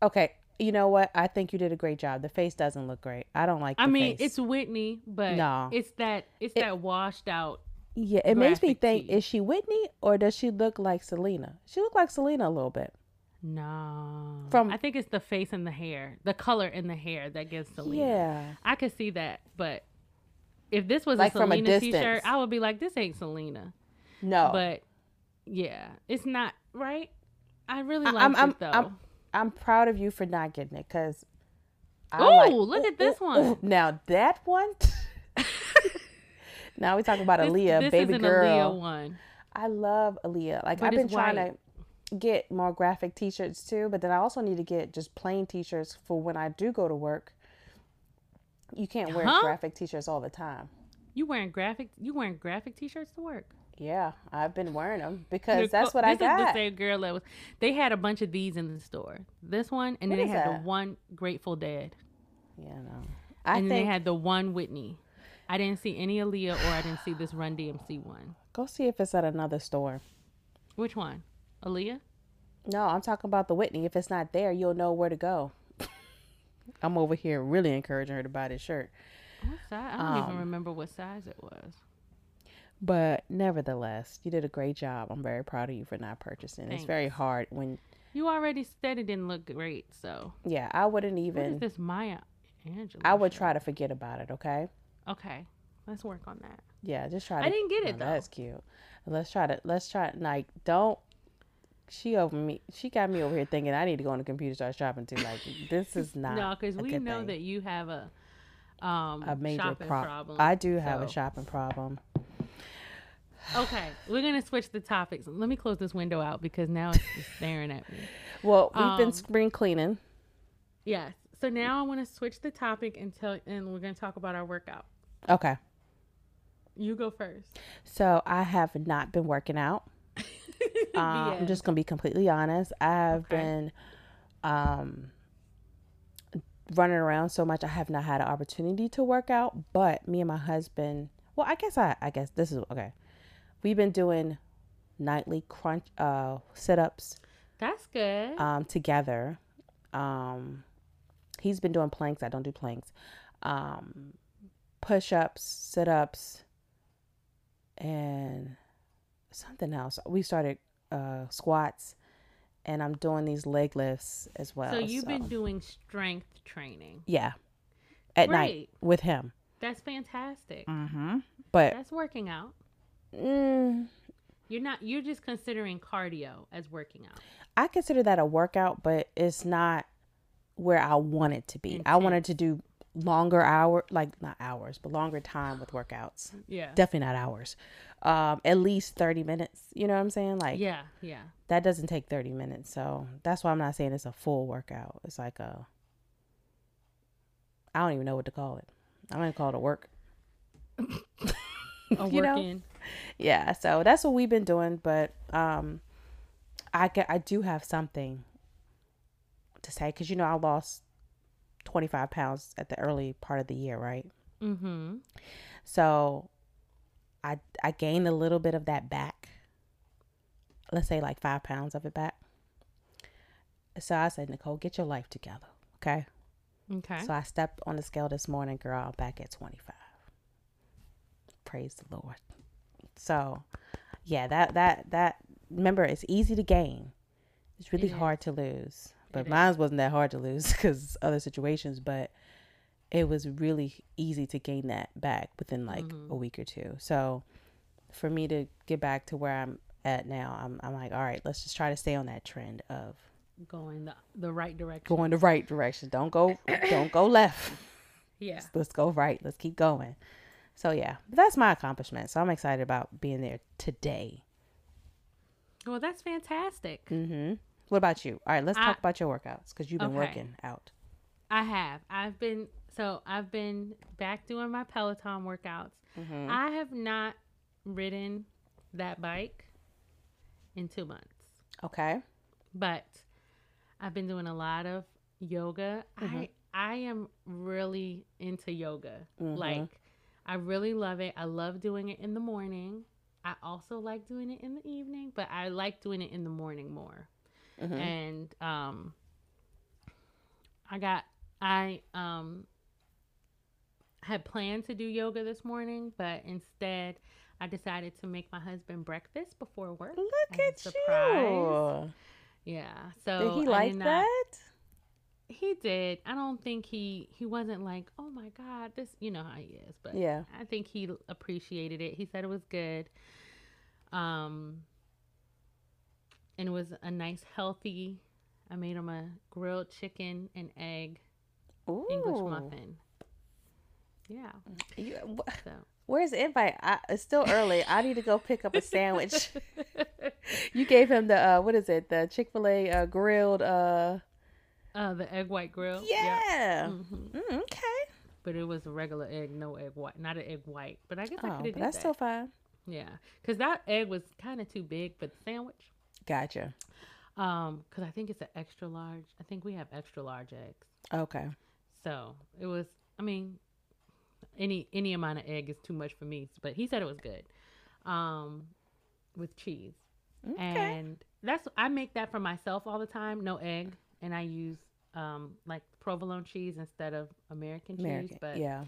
Okay, you know what? I think you did a great job. The face doesn't look great. I don't like. I mean, face. it's Whitney, but No. it's that it's It- that washed out. yeah. It makes me think: tee. is she Whitney or does she look like Selena? She look like Selena a little bit. No. From- I think it's the face and the hair, the color in the hair that gives Selena. Yeah. I could see that, but if this was Like a from a Selena t-shirt. I would be like, this ain't Selena. No. But yeah, it's not right. I really like I'm- I'm- it though. I'm- I'm proud of you for not getting it because. Ooh, look at this one. Now that one. *laughs* now we talking about *laughs* this, Aaliyah, this baby girl. Aaliyah one. I love Aaliyah. Like But I've been trying white. to get more graphic T-shirts too, but then I also need to get just plain T-shirts for when I do go to work. You can't wear Huh? graphic T-shirts all the time. You wearing graphic? You wearing graphic t-shirts to work? Yeah, I've been wearing them because that's what I this is the same girl that was. They had a bunch of these in the store. This one, and What then they had that? the one Grateful Dead, Yeah, no. I and then think they had the one Whitney. I didn't see any Aaliyah, or I didn't see this Run DMC one. go see if it's at another store. Which one? Aaliyah? No, I'm talking about the Whitney. If it's not there, you'll know where to go. *laughs* I'm over here really encouraging her to buy this shirt. What size? I don't even Um, remember what size it was. But nevertheless, you did a great job. I'm very proud of you for not purchasing. It's very hard when You already said it didn't look great, so yeah, I wouldn't what is even this Maya Angelou? I would shirt? try to forget about it, okay? Okay, let's work on that. Yeah, just try to I didn't get it though. That's cute. Let's try to let's try like don't she over me she got me over here thinking I need to go on the computer start shopping too. Like this is *laughs* not No, because we know thing. that you have a um a major prob- problem. I do have a shopping problem. Okay, we're gonna switch the topics. Let me close this window out because now it's just staring at me. *laughs* Well, we've been Um, spring cleaning. Yes. So now I want to switch the topic and tell, and we're gonna talk about our workout. Okay. You go first. So I have not been working out. *laughs* Um, I'm just gonna be completely honest. I have Okay. been um, running around so much. I have not had an opportunity to work out. But me and my husband, well, I guess I, I guess this is okay. We've been doing nightly crunch uh, sit ups That's good. um, together. Um, he's been doing planks. I don't do planks. Um, push ups, sit ups, and something else. We started uh, squats, and I'm doing these leg lifts as well. so you've been doing strength training. yeah, at night with him. That's fantastic. Mm-hmm. But That's working out. mm, You're not. You're just considering cardio as working out. I consider that a workout, but it's not where I want it to be. I wanted to do longer hour, like not hours, but longer time with workouts. Yeah. Definitely not hours. Um, at least thirty minutes. You know what I'm saying? Like Yeah. Yeah. that doesn't take thirty minutes, so that's why I'm not saying it's a full workout. It's like a, I don't even know what to call it. I'm gonna call it a work. A *laughs* You know? Yeah, so that's what we've been doing, but um, I get, I do have something to say because you know I lost twenty five pounds at the early part of the year, right? Mm-hmm. So I I gained a little bit of that back. Let's say like five pounds of it back. So I said, Nicole, get your life together, okay? Okay. So I stepped on the scale this morning, girl, I'm back at 25. Praise the Lord. So, yeah, that that that remember it's easy to gain. It's really It is. hard to lose. But It is. mine wasn't that hard to lose *laughs* cuz other situations, but it was really easy to gain that back within like Mhm. a week or two. So, for me to get back to where I'm at now, I'm I'm like, all right, let's just try to stay on that trend of Going the the right direction. going the right direction. Don't go *coughs* don't go left Yeah. let's go right. Let's keep going. So yeah, that's my accomplishment. So I'm excited about being there today. Well, that's fantastic. hmm What about you? All right, let's I- talk about your workouts because you've been Okay. working out. I have. I've been so I've been back doing my Peloton workouts. Mm-hmm. I have not ridden that bike in two months, Okay. but I've been doing a lot of yoga. I I am really into yoga. Mhm. Like I really love it. I love doing it in the morning. I also like doing it in the evening, but I like doing it in the morning more. Mhm. And um I got I um had planned to do yoga this morning, but instead I decided to make my husband breakfast before work. Look at surprise. you. Yeah. So Did he like not- that? He did. I don't think he he wasn't like, "Oh my god, this, you know how he is." But Yeah. I think he appreciated it. He said it was good. Um and it was a nice healthy I made him a grilled chicken and egg Ooh. English muffin. Yeah. You, wh- So where's the invite? I, it's still early. I need to go pick up a sandwich. *laughs* you gave him the uh, what is it? The Chick Fil A uh, grilled. Uh, uh the egg white grill. yeah. Mhm. Mm, okay. But it was a regular egg, no egg white, not an egg white. But I guess I Oh, could have that's that. still fine. Yeah, because that egg was kind of too big for the sandwich. Gotcha. Um, because I think it's an extra large. I think we have extra large eggs. Okay. So it was. I mean, any any amount of egg is too much for me. But he said it was good. Um, with cheese, Okay. and that's I make that for myself all the time. No egg, and I use um like provolone cheese instead of American cheese. American. But yeah.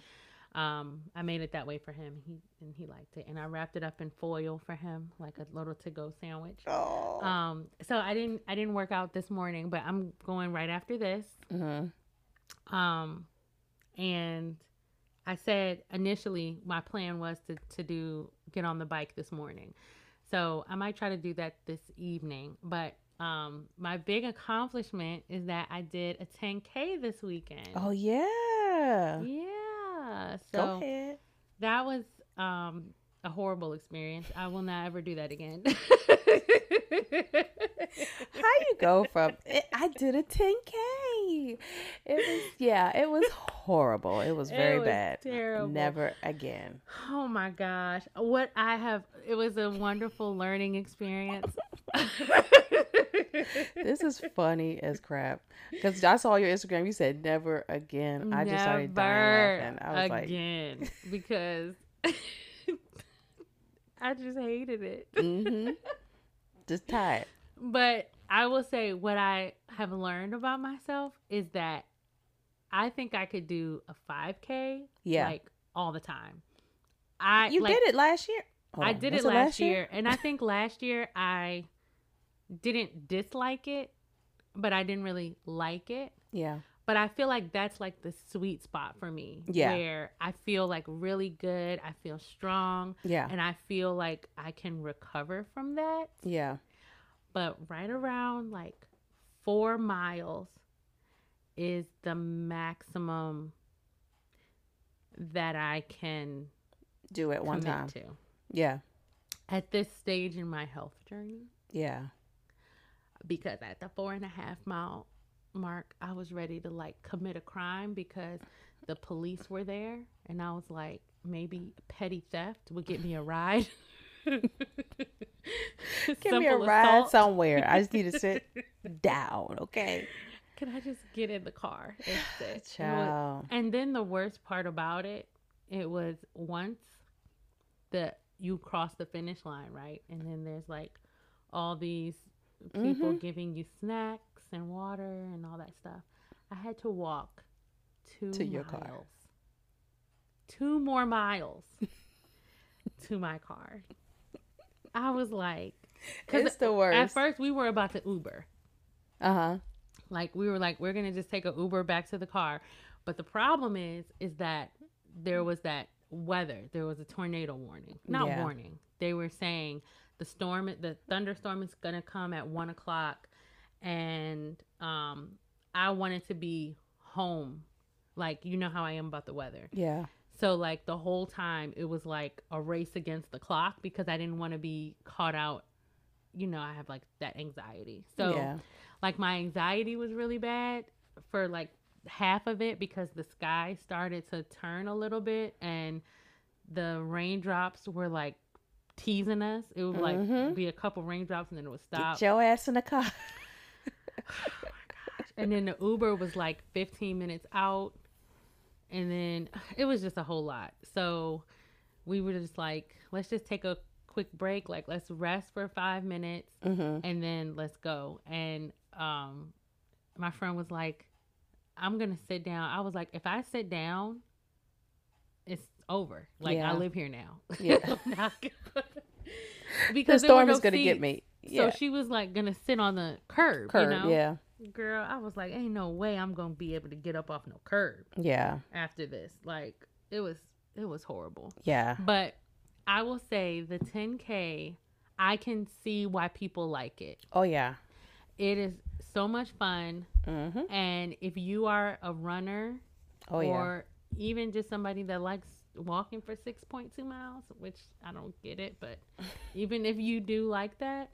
um, I made it that way for him. He and he liked it, and I wrapped it up in foil for him, like a little to-go sandwich. Oh. Um, so I didn't I didn't work out this morning, but I'm going right after this. hmm Um, and I said initially my plan was to to do get on the bike this morning, so I might try to do that this evening. But um, my big accomplishment is that I did a 10k this weekend. Oh yeah. yeah, Go so ahead. that was um a horrible experience. I will not ever do that again. *laughs* How you go from I did a 10k. It was yeah, it was horrible. It was *laughs* It very was bad. terrible. Never again. Oh my gosh. What I have it was a wonderful learning experience. *laughs* This is *laughs* funny as crap. Because I saw your Instagram. You said never again. I just started dying laughing. I was like again because I just hated it. like, mm-hmm. Just tired. But I will say what I have learned about myself is that I think I could do a 5K Yeah. like all the time. I you like, did it last year. Hold I did it last year, and I think last year I didn't dislike it, but I didn't really like it. Yeah. But I feel like that's like the sweet spot for me. Yeah. Where I feel like really good, I feel strong, Yeah. and I feel like I can recover from that. Yeah. But right around like four miles is the maximum that I can Do it one time. to Yeah. at this stage in my health journey. Yeah. because at the four and a half mile mark, I was ready to like commit a crime because the police were there, and I was like, maybe petty theft would get me a ride. *laughs* *laughs* Give me a ride somewhere. I just need to sit *laughs* down. Okay. Can I just get in the car and *sighs* sit? Child. And then the worst part about it, it was once that you cross the finish line, right? And then there's like all these people Mhm. giving you snacks and water and all that stuff. I had to walk two To your miles. car. Two more miles *laughs* to my car. I was like, because It's the worst. at first we were about to Uber. uh huh. Like we were like, we're gonna just take a Uber back to the car. But the problem is, is that there was that weather. There was a tornado warning. Not Yeah. warning. They were saying the storm, the thunderstorm is gonna come at one o'clock, and um, I wanted to be home. Like you know how I am about the weather. Yeah. So like the whole time it was like a race against the clock because I didn't want to be caught out. You know, I have like that anxiety. So yeah. like my anxiety was really bad for like half of it because the sky started to turn a little bit and the raindrops were like teasing us. It would like Mhm. be a couple raindrops and then it would stop. Get your ass in the car. *sighs* and then the Uber was like 15 minutes out. And then *sighs* it was just a whole lot. So we were just like, let's just take a quick break. Like, let's rest for five minutes mm-hmm. and then let's go. And um, my friend was like, I'm gonna sit down. I was like, if I sit down, it's over. Like Yeah. I live here now. *laughs* Yeah. Gonna- *laughs* The because storm no is gonna get seats. me. So she was like gonna sit on the curb. Curb. You know? Yeah. Girl, I was like, ain't no way I'm gonna be able to get up off no curb Yeah. after this. Like it was, it was horrible. Yeah. But I will say the 10k, I can see why people like it. Oh yeah. It is so much fun. Mm-hmm. And if you are a runner Oh yeah. or even just somebody that likes walking for 6.2 miles, which I don't get it, but *laughs* even if you do like that,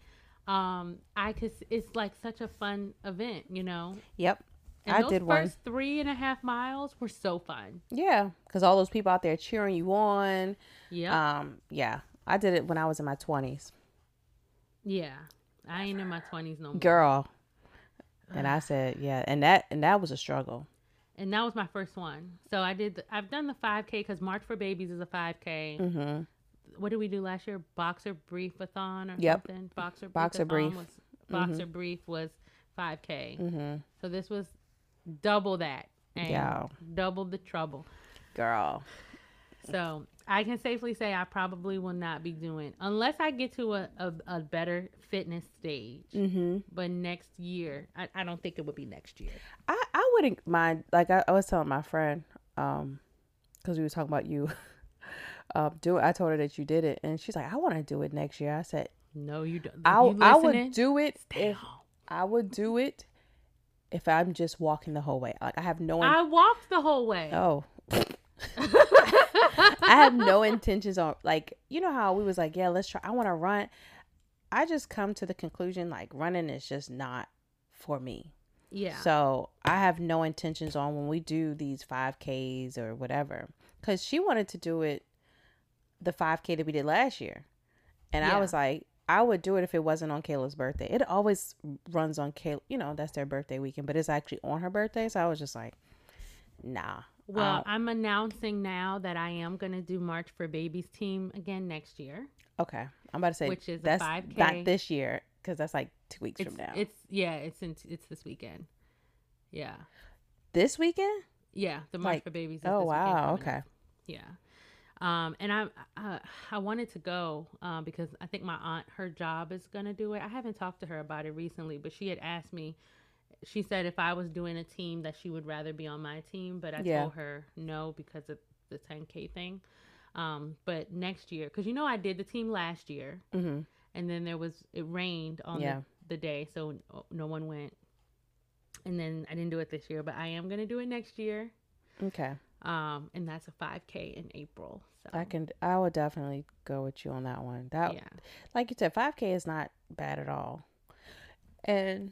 um, I could, it's like such a fun event, you know? Yep. And I those did one. first three and a half miles were so fun. Yeah. Because all those people out there cheering you on. Yeah. Um. Yeah. I did it when I was in my twenties, Yeah, I ain't in my twenties no more. girl. And I said, yeah, and that and that was a struggle. and that was my first one. So I did. The, I've done the 5K because March for Babies is a 5K. Mm-hmm. What did we do last year? Boxer Briefathon or Yep. something. Boxer Boxer Brief. Was, Boxer Brief was 5K. Mm-hmm. So this was double that and Yeah. double the trouble. Girl. So I can safely say I probably will not be doing unless I get to a, a, a better fitness stage. Mm-hmm. But next year, I, I don't think it would be next year. I, I wouldn't mind like I, I was telling my friend, um, because we were talking about you *laughs* um do I told her that you did it and she's like, I wanna do it next year. I said, No, you don't. I you I would do it stay if home. I would do it if I'm just walking the whole way. Like I have no in- I walked the whole way. oh *laughs* I have no intentions on like you know how we was like, yeah, let's try I wanna run. I just come to the conclusion like running is just not for me. yeah. So I have no intentions on when we do these 5Ks or whatever. Because she wanted to do it, the 5K that we did last year. And I was like, I would do it if it wasn't on Kayla's birthday. It always runs on Kayla, you know, that's their birthday weekend, but it's actually on her birthday. So I was just like, nah. Well, Um, I'm announcing now that I am going to do March for Babies team again next year. okay. I'm about to say, Which is a that's 5K. not this year because that's like two weeks It's from now. it's yeah, it's in it's this weekend. Yeah. this weekend? Yeah, the March Like- for Babies is Oh, wow. Okay. up. Yeah. Um, and I, uh, I wanted to go um, because I think my aunt, her job is gonna do it. I haven't talked to her about it recently, but she had asked me. She said if I was doing a team that she would rather be on my team, but I Yeah. told her no because of the 10k thing. Um, but next year, because you know I did the team last year, Mm-hmm. and then there was it rained on Yeah. the, the day, so no- no one went. And then I didn't do it this year, but I am gonna do it next year Okay. Um, and that's a 5K in April. So I can, I would definitely go with you on that one. That, yeah, like you said, 5K is not bad at all. And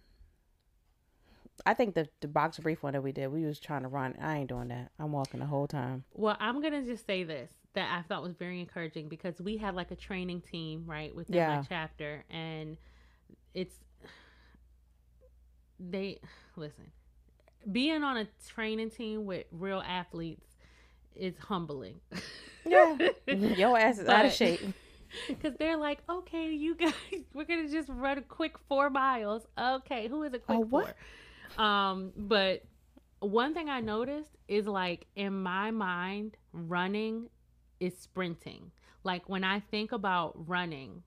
I think the the box brief one that we did, we was trying to run. I ain't doing that. I'm walking the whole time. well, I'm gonna just say this that I thought was very encouraging because we had like a training team right within Yeah. my chapter, and it's they listen being on a training team with real athletes is humbling. Yeah, *laughs* your ass is out of shape. Because they're like, okay, you guys, *laughs* we're gonna just run a quick four miles. Okay, who is a quick A what? four? Um, but one thing I noticed is like in my mind, running is sprinting. Like when I think about running,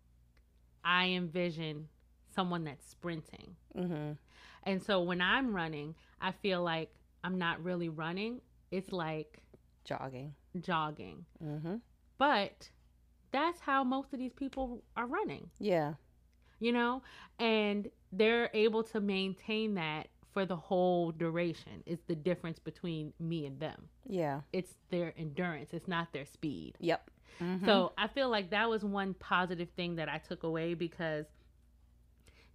I envision someone that's sprinting. Mm-hmm. And so when I'm running, I feel like I'm not really running. It's like Jogging. jogging. Mm-hmm. But that's how most of these people are running. Yeah. you know and they're able to maintain that for the whole duration it's the difference between me and them Yeah. it's their endurance it's not their speed Yep. Mhm. so i feel like that was one positive thing that i took away because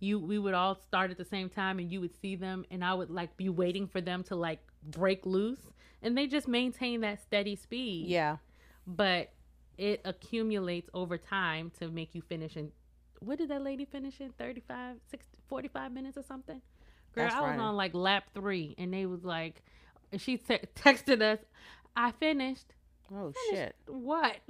you we would all start at the same time and you would see them and i would like be waiting for them to like break loose. And they just maintain that steady speed. Yeah. but it accumulates over time to make you finish in what did that lady finish in? 35 60, 45 minutes or something? Girl That's i was running. on like lap three and they was like she te- texted us i finished. Oh finished shit. what? *laughs*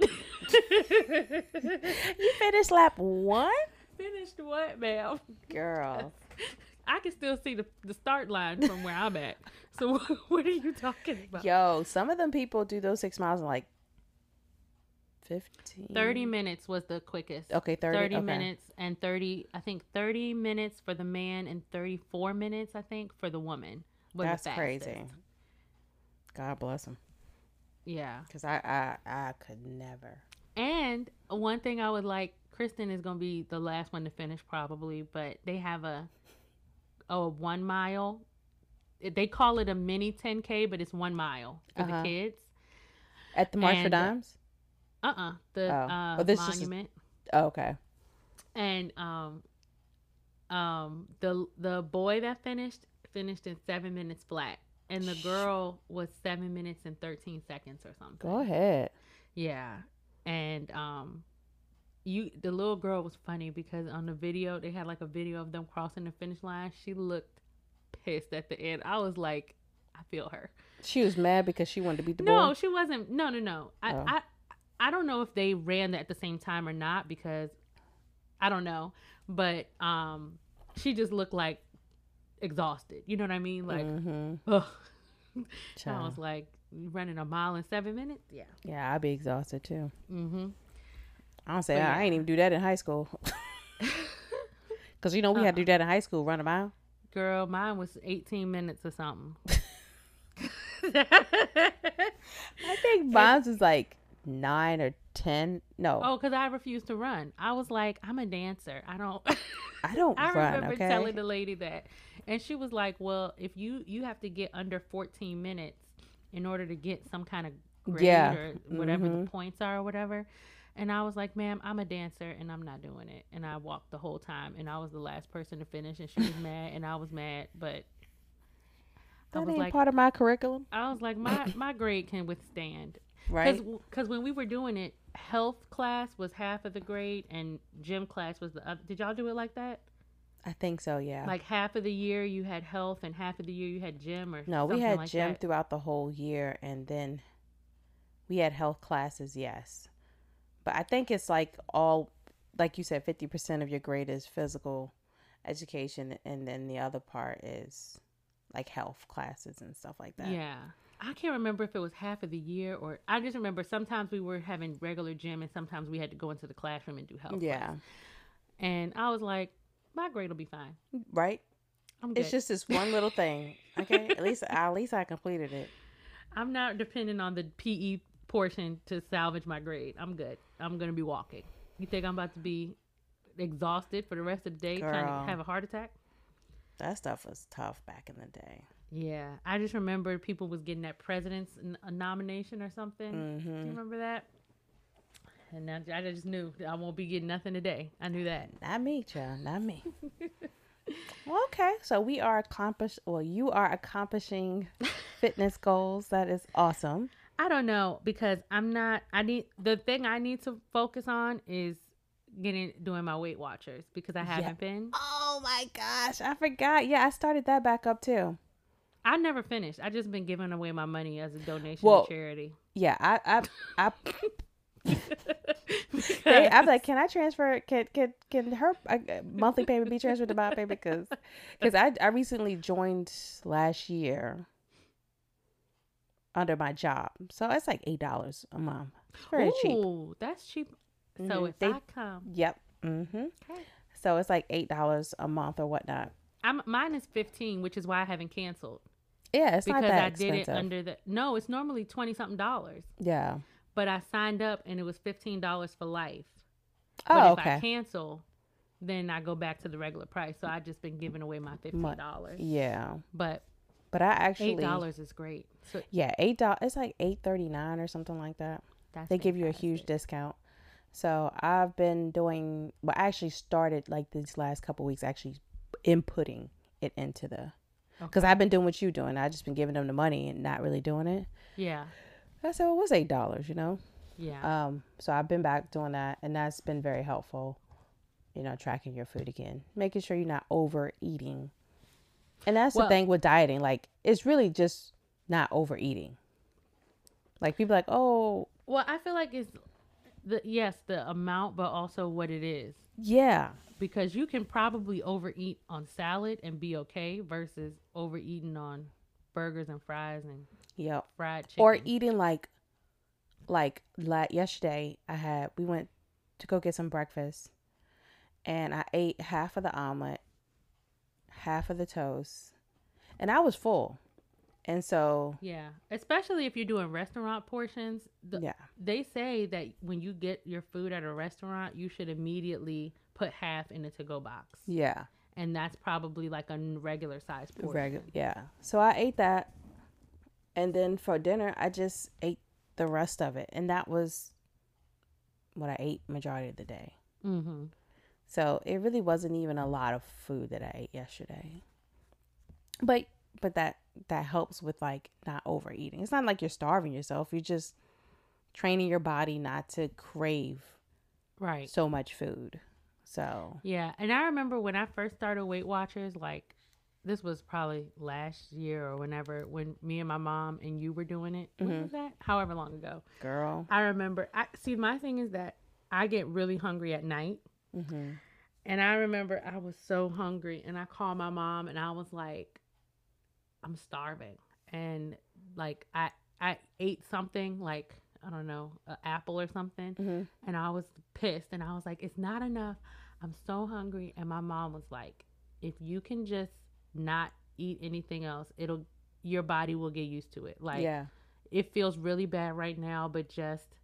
You finished lap one, finished what ma'am girl. *laughs* i can still see the, the start line from where i'm at so *laughs* what are you talking about Yo, some of them people do those six miles in like fifteen. 30 minutes was the quickest Okay, thirty. 30 okay. minutes and 30 i think 30 minutes for the man and 34 minutes i think for the woman was the That's crazy. God bless them. yeah Cause I, I, I could never. and one thing i would like kristen is gonna be the last one to finish probably but they have a a one mile they call it a mini 10k but it's one mile for Uh-huh. the kids At the March for Dimes. uh-uh the Oh. uh Oh, this just- monument Oh, okay. and um um the the boy that finished finished in seven minutes flat and the girl was seven minutes and 13 seconds or something Go ahead. yeah and um you the little girl was funny because on the video they had like a video of them crossing the finish line. She looked pissed at the end. I was like, I feel her. She was mad because she wanted to beat the No, boy. she wasn't. No, no, no. I, Oh. I, I don't know if they ran at the same time or not because I don't know. But um, she just looked like exhausted. You know what I mean? Like, mm-hmm. I was like, running a mile in seven minutes? Yeah. Yeah, I'd be exhausted too. Mm-hmm. I don't say But I yeah. ain't even do that in high school. *laughs* Cause you know we had to do that in high school, run a mile. Girl, mine was 18 minutes or something. *laughs* *laughs* I think mine's was like nine or ten. No, oh, because I refused to run. I was like, I'm a dancer. I don't. I don't I run. remember Okay, telling the lady that, and she was like, "Well, if you you have to get under 14 minutes in order to get some kind of grade Yeah. or whatever Mhm. the points are or whatever." And I was like, "Ma'am, I'm a dancer and I'm not doing it." And I walked the whole time, and I was the last person to finish, and she was *laughs* mad, and I was mad, but I that was ain't like, part of my curriculum, I was like, my *coughs* my grade can withstand right? because when we were doing it, health class was half of the grade and gym class was the other. Did y'all do it like that? I think so. Yeah. Like half of the year you had health and half of the year you had gym or no, we had like gym that? throughout the whole year, and then we had health classes. Yes, but I think it's like all, like you said, fifty percent of your grade is physical education, and then the other part is like health classes and stuff like that. Yeah. I can't remember if it was half of the year or I just remember sometimes we were having regular gym and sometimes we had to go into the classroom and do health. Yeah. class. And I was like, my grade will be fine. Right. I'm good. It's just this one little thing. *laughs* Okay. At least at least I completed it. I'm not depending on the PE portion to salvage my grade. I'm good. I'm gonna be walking. You think I'm about to be exhausted for the rest of the day trying to have a heart attack? That stuff was tough back in the day. Yeah, I just remember people was getting that president's n- a nomination or something. Do you Mm-hmm. remember that? And now I just knew I won't be getting nothing today. I knew that. Not me, child. Not me. *laughs* well, okay. So we are accomplished. Well, you are accomplishing *laughs* fitness goals. That is awesome. I don't know because I'm not. I need the thing I need to focus on is getting doing my Weight Watchers because I haven't been. Oh my gosh, I forgot. Yeah, I started that back up too. I never finished. I just been giving away my money as a donation Well, to charity. Yeah, I, I, *laughs* I. They, I'm like, can I transfer? Can can can her uh, monthly payment be transferred to my payment? Because because I I recently joined last year under my job, so it's like eight dollars a month. It's very cheap. Ooh, that's cheap. So Mhm. if They- I come, Yep. Mm-hmm. Okay. So it's like eight dollars a month or whatnot. I'm mine is 15, which is why I haven't canceled Yeah, it's because not that expensive. Because I expensive. did it under the no. It's normally twenty something dollars, yeah. but I signed up and it was fifteen dollars for life. Oh, But if okay. I cancel, then I go back to the regular price. So I've just been giving away my fifteen dollars. yeah, But but I actually eight dollars is great. So Yeah, eight dollars. It's like eight thirty nine or something like that. that's They give you a huge discount. So I've been doing. Well, I actually started like these last couple weeks actually inputting it into the because Okay. I've been doing what you're doing. I've just been giving them the money and not really doing it. Yeah, I said, well, it was eight dollars, you know. yeah. Um, so I've been back doing that, and that's been very helpful. You know, tracking your food again, making sure you're not overeating. And that's Well- the thing with dieting. Like, it's really just not overeating. Like people like, oh, well, I feel like it's the yes the amount, but also what it is. yeah, because you can probably overeat on salad and be okay versus overeating on burgers and fries and yep. fried chicken. Or eating like, like la yesterday, I had we went to go get some breakfast, and I ate half of the omelet, half of the toast, and I was full, and so yeah, especially if you're doing restaurant portions. The, yeah. They say that when you get your food at a restaurant, you should immediately put half in a to-go box, Yeah. and that's probably like a regular size portion. Regular, yeah. So I ate that, and then for dinner I just ate the rest of it, and that was what I ate majority of the day. Mm-hmm. So it really wasn't even a lot of food that I ate yesterday. But but that that helps with like not overeating. It's not like you're starving yourself. You're just training your body not to crave Right. so much food. So Yeah, and I remember when I first started Weight Watchers, like this was probably last year or whenever when me and my mom and you were doing it. When Mhm. was that? However long ago. girl. I remember. I see. My thing is that I get really hungry at night, hmm and I remember I was so hungry, and I called my mom, and I was like, "I'm starving," and like I I ate something like I don't know, an apple or something, hmm and I was pissed and I was like, it's not enough. I'm so hungry. And my mom was like, if you can just not eat anything else, it'll your body will get used to it. Like yeah. it feels really bad right now, but just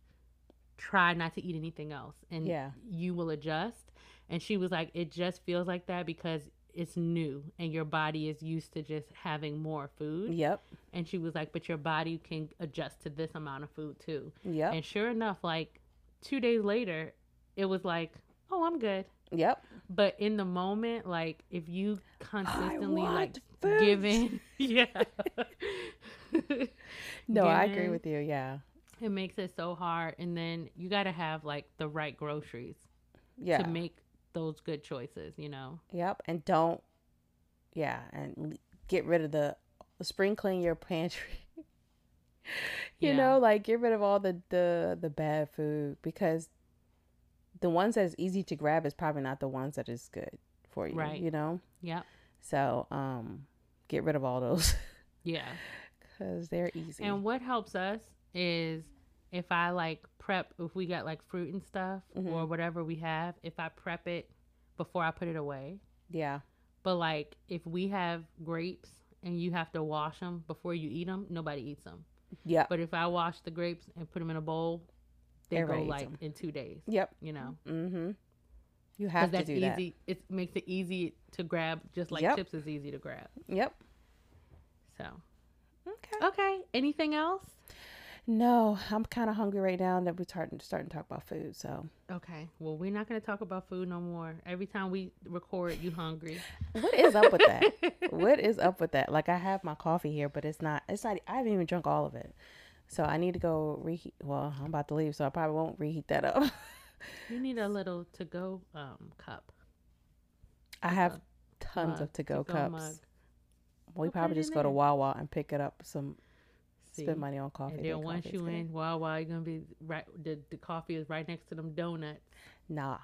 try not to eat anything else and Yeah. you will adjust. And she was like, it just feels like that because it's new and your body is used to just having more food. Yep. And she was like, but your body can adjust to this amount of food too. Yep. And sure enough, like two days later, it was like, oh, I'm good. Yep. But in the moment, like if you consistently like food. giving, *laughs* *laughs* yeah, No, I agree with you. Yeah. It makes it so hard, and then you got to have like the right groceries Yeah. to make those good choices. You know, Yep. And don't. Yeah, and get rid of the spring clean your pantry. *laughs* you Yeah. know, like get rid of all the the the bad food because the ones that is easy to grab is probably not the ones that is good for you. Right. You know. Yep. So um, get rid of all those *laughs* yeah. because they're easy. And what helps us is if I like prep, if we got like fruit and stuff or Mhm. whatever we have, if I prep it before I put it away. yeah. But like if we have grapes and you have to wash them before you eat them, nobody eats them. Yeah. But if I wash the grapes and put them in a bowl, they Everybody go like like 'em. in two days. Yep. You know, Mm-hmm. You have to that's do that. easy. It makes it easy to grab, just like Yep. chips is easy to grab. Yep. So Okay. okay, anything else? No, I'm kind of hungry right now that we're starting starting to talk about food. So Okay. Well, we're not gonna talk about food no more. Every time we record, you hungry. what is up with that? *laughs* what is up with that? Like I have my coffee here, but it's not. It's not. I haven't even drunk all of it. So I need to go reheat. Well, I'm about to leave, so I probably won't reheat that up. *laughs* You need a little to go um cup. I have tons mug, of to go cups. mug. We I'll probably just go to. Wawa and pick it up. Some See? spend money on coffee. And then once you good. in, wow, wow, you're gonna be right. The, the coffee is right next to them donuts. Nah,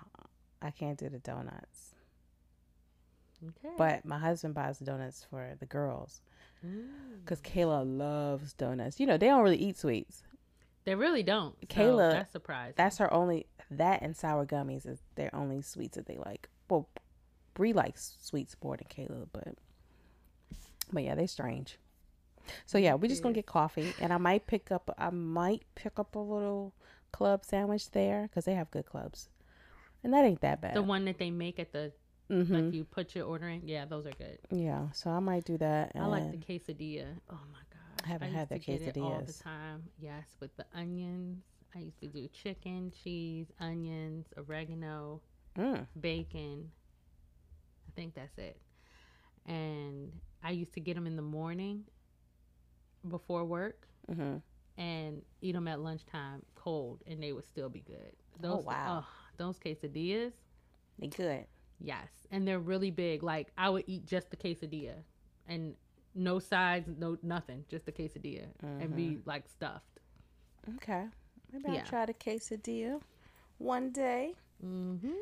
I can't do the donuts. Okay. But my husband buys donuts for the girls Mm. because Kayla loves donuts. You know, they don't really eat sweets. they really don't. So Kayla, that's surprising. That's her only. That and sour gummies is their only sweets that they like. Well, Bree likes sweets more than Kayla, but but yeah, they strange. So yeah, we're just gonna get coffee, and I might pick up. I might pick up a little club sandwich there because they have good clubs, and that ain't that bad. the one that they make at the hmm like you put your order in. Yeah, those are good. Yeah, so I might do that. I like the quesadilla. Oh my god, I haven't used had the it all the time. Yes, with the onions. I used to do chicken, cheese, onions, oregano, Mm, bacon. I think that's it. And I used to get them in the morning before work hmm and eat them at lunchtime cold, and they would still be good. Oh, Those, wow. oh, those quesadillas. They good. Yes, and they're really big. Like I would eat just the quesadilla, and no sides, no nothing, just the quesadilla, and be like stuffed. Okay, maybe Yeah. I'll try the quesadilla one day. Mm-hmm.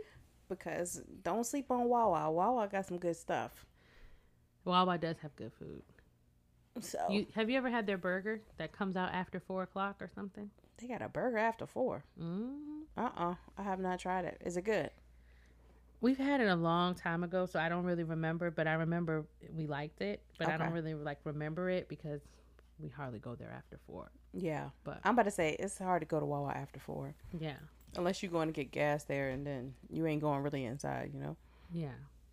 because don't sleep on Wawa. Wawa got some good stuff. Wawa does have good food. So You have you ever had their burger that comes out after four o'clock or something? they got a burger after four. Mm. Uh uh I have not tried it. Is it good? We've had it a long time ago, so I don't really remember. But I remember we liked it, but I don't really like remember it because we hardly go there after four. Yeah. But I'm about to say it's hard to go to Wawa after four. yeah, Unless you're going to get gas there and then you ain't going really inside, you know? yeah,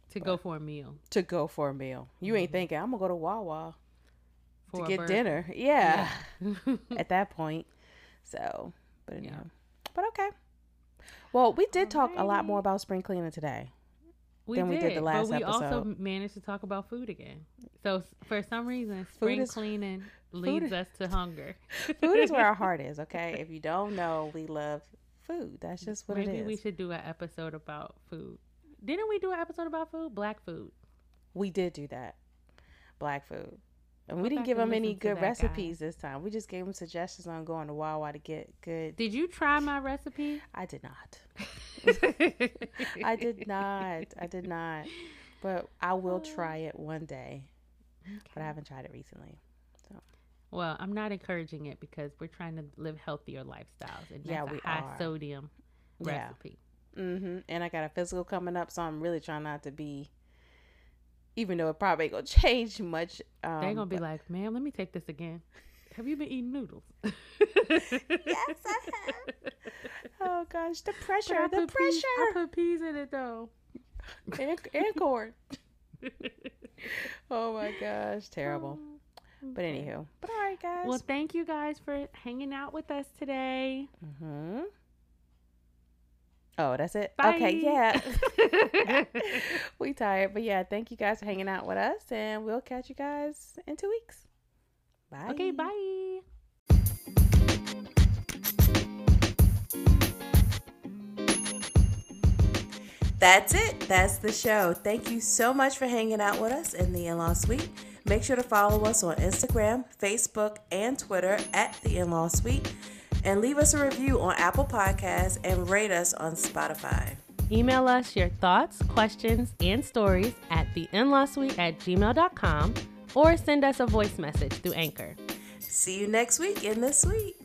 to go for a meal To go for a meal. You ain't thinking, I'm gonna go to Wawa to get dinner. Yeah. Yeah. *laughs* At that point. So but Yeah. anyway. But okay. Well, we did talk a lot more about spring cleaning today. we than we did, did the last but we also managed to talk about food again. So for some reason, spring is- cleaning *laughs* leads is- us to hunger. *laughs* food is where our heart is, okay? If you don't know, we love food. That's just what Maybe it is. we should do an episode about food. Didn't we do an episode about food? Black food. We did do that. Black food. And we didn't give them any good that guy. recipes this time. We just gave them suggestions on going to Wawa to get good. Did you try my recipe? I did not. *laughs* I did not. I did not. But I will try it one day. But I haven't tried it recently. Well, I'm not encouraging it because we're trying to live healthier lifestyles, and that's Yeah, a we high are. sodium Yeah. recipe. hmm And I got a physical coming up, so I'm really trying not to be, even though it probably ain't gonna *laughs* change much. Um, They're gonna be but- like, "Ma'am, let me take this again. Have you been eating noodles?" yes, I have. *laughs* Oh gosh, the pressure, the pressure. peas- I put peas in it though. and, and corn. *laughs* Oh my gosh, terrible. But Okay. anywho, but all right, guys. Well, thank you guys for hanging out with us today. hmm Oh, that's it. Bye. Okay, yeah. *laughs* *laughs* we tired, but yeah, thank you guys for hanging out with us, and we'll catch you guys in two weeks. Bye. okay, bye. That's it. That's the show. Thank you so much for hanging out with us in the In Law Suite. Make sure to follow us on Instagram, Facebook, and Twitter at the In Law Suite. And leave us a review on Apple Podcasts and rate us on Spotify. Email us your thoughts, questions, and stories at the suite at gmail.com or send us a voice message through Anchor. See you next week in the suite.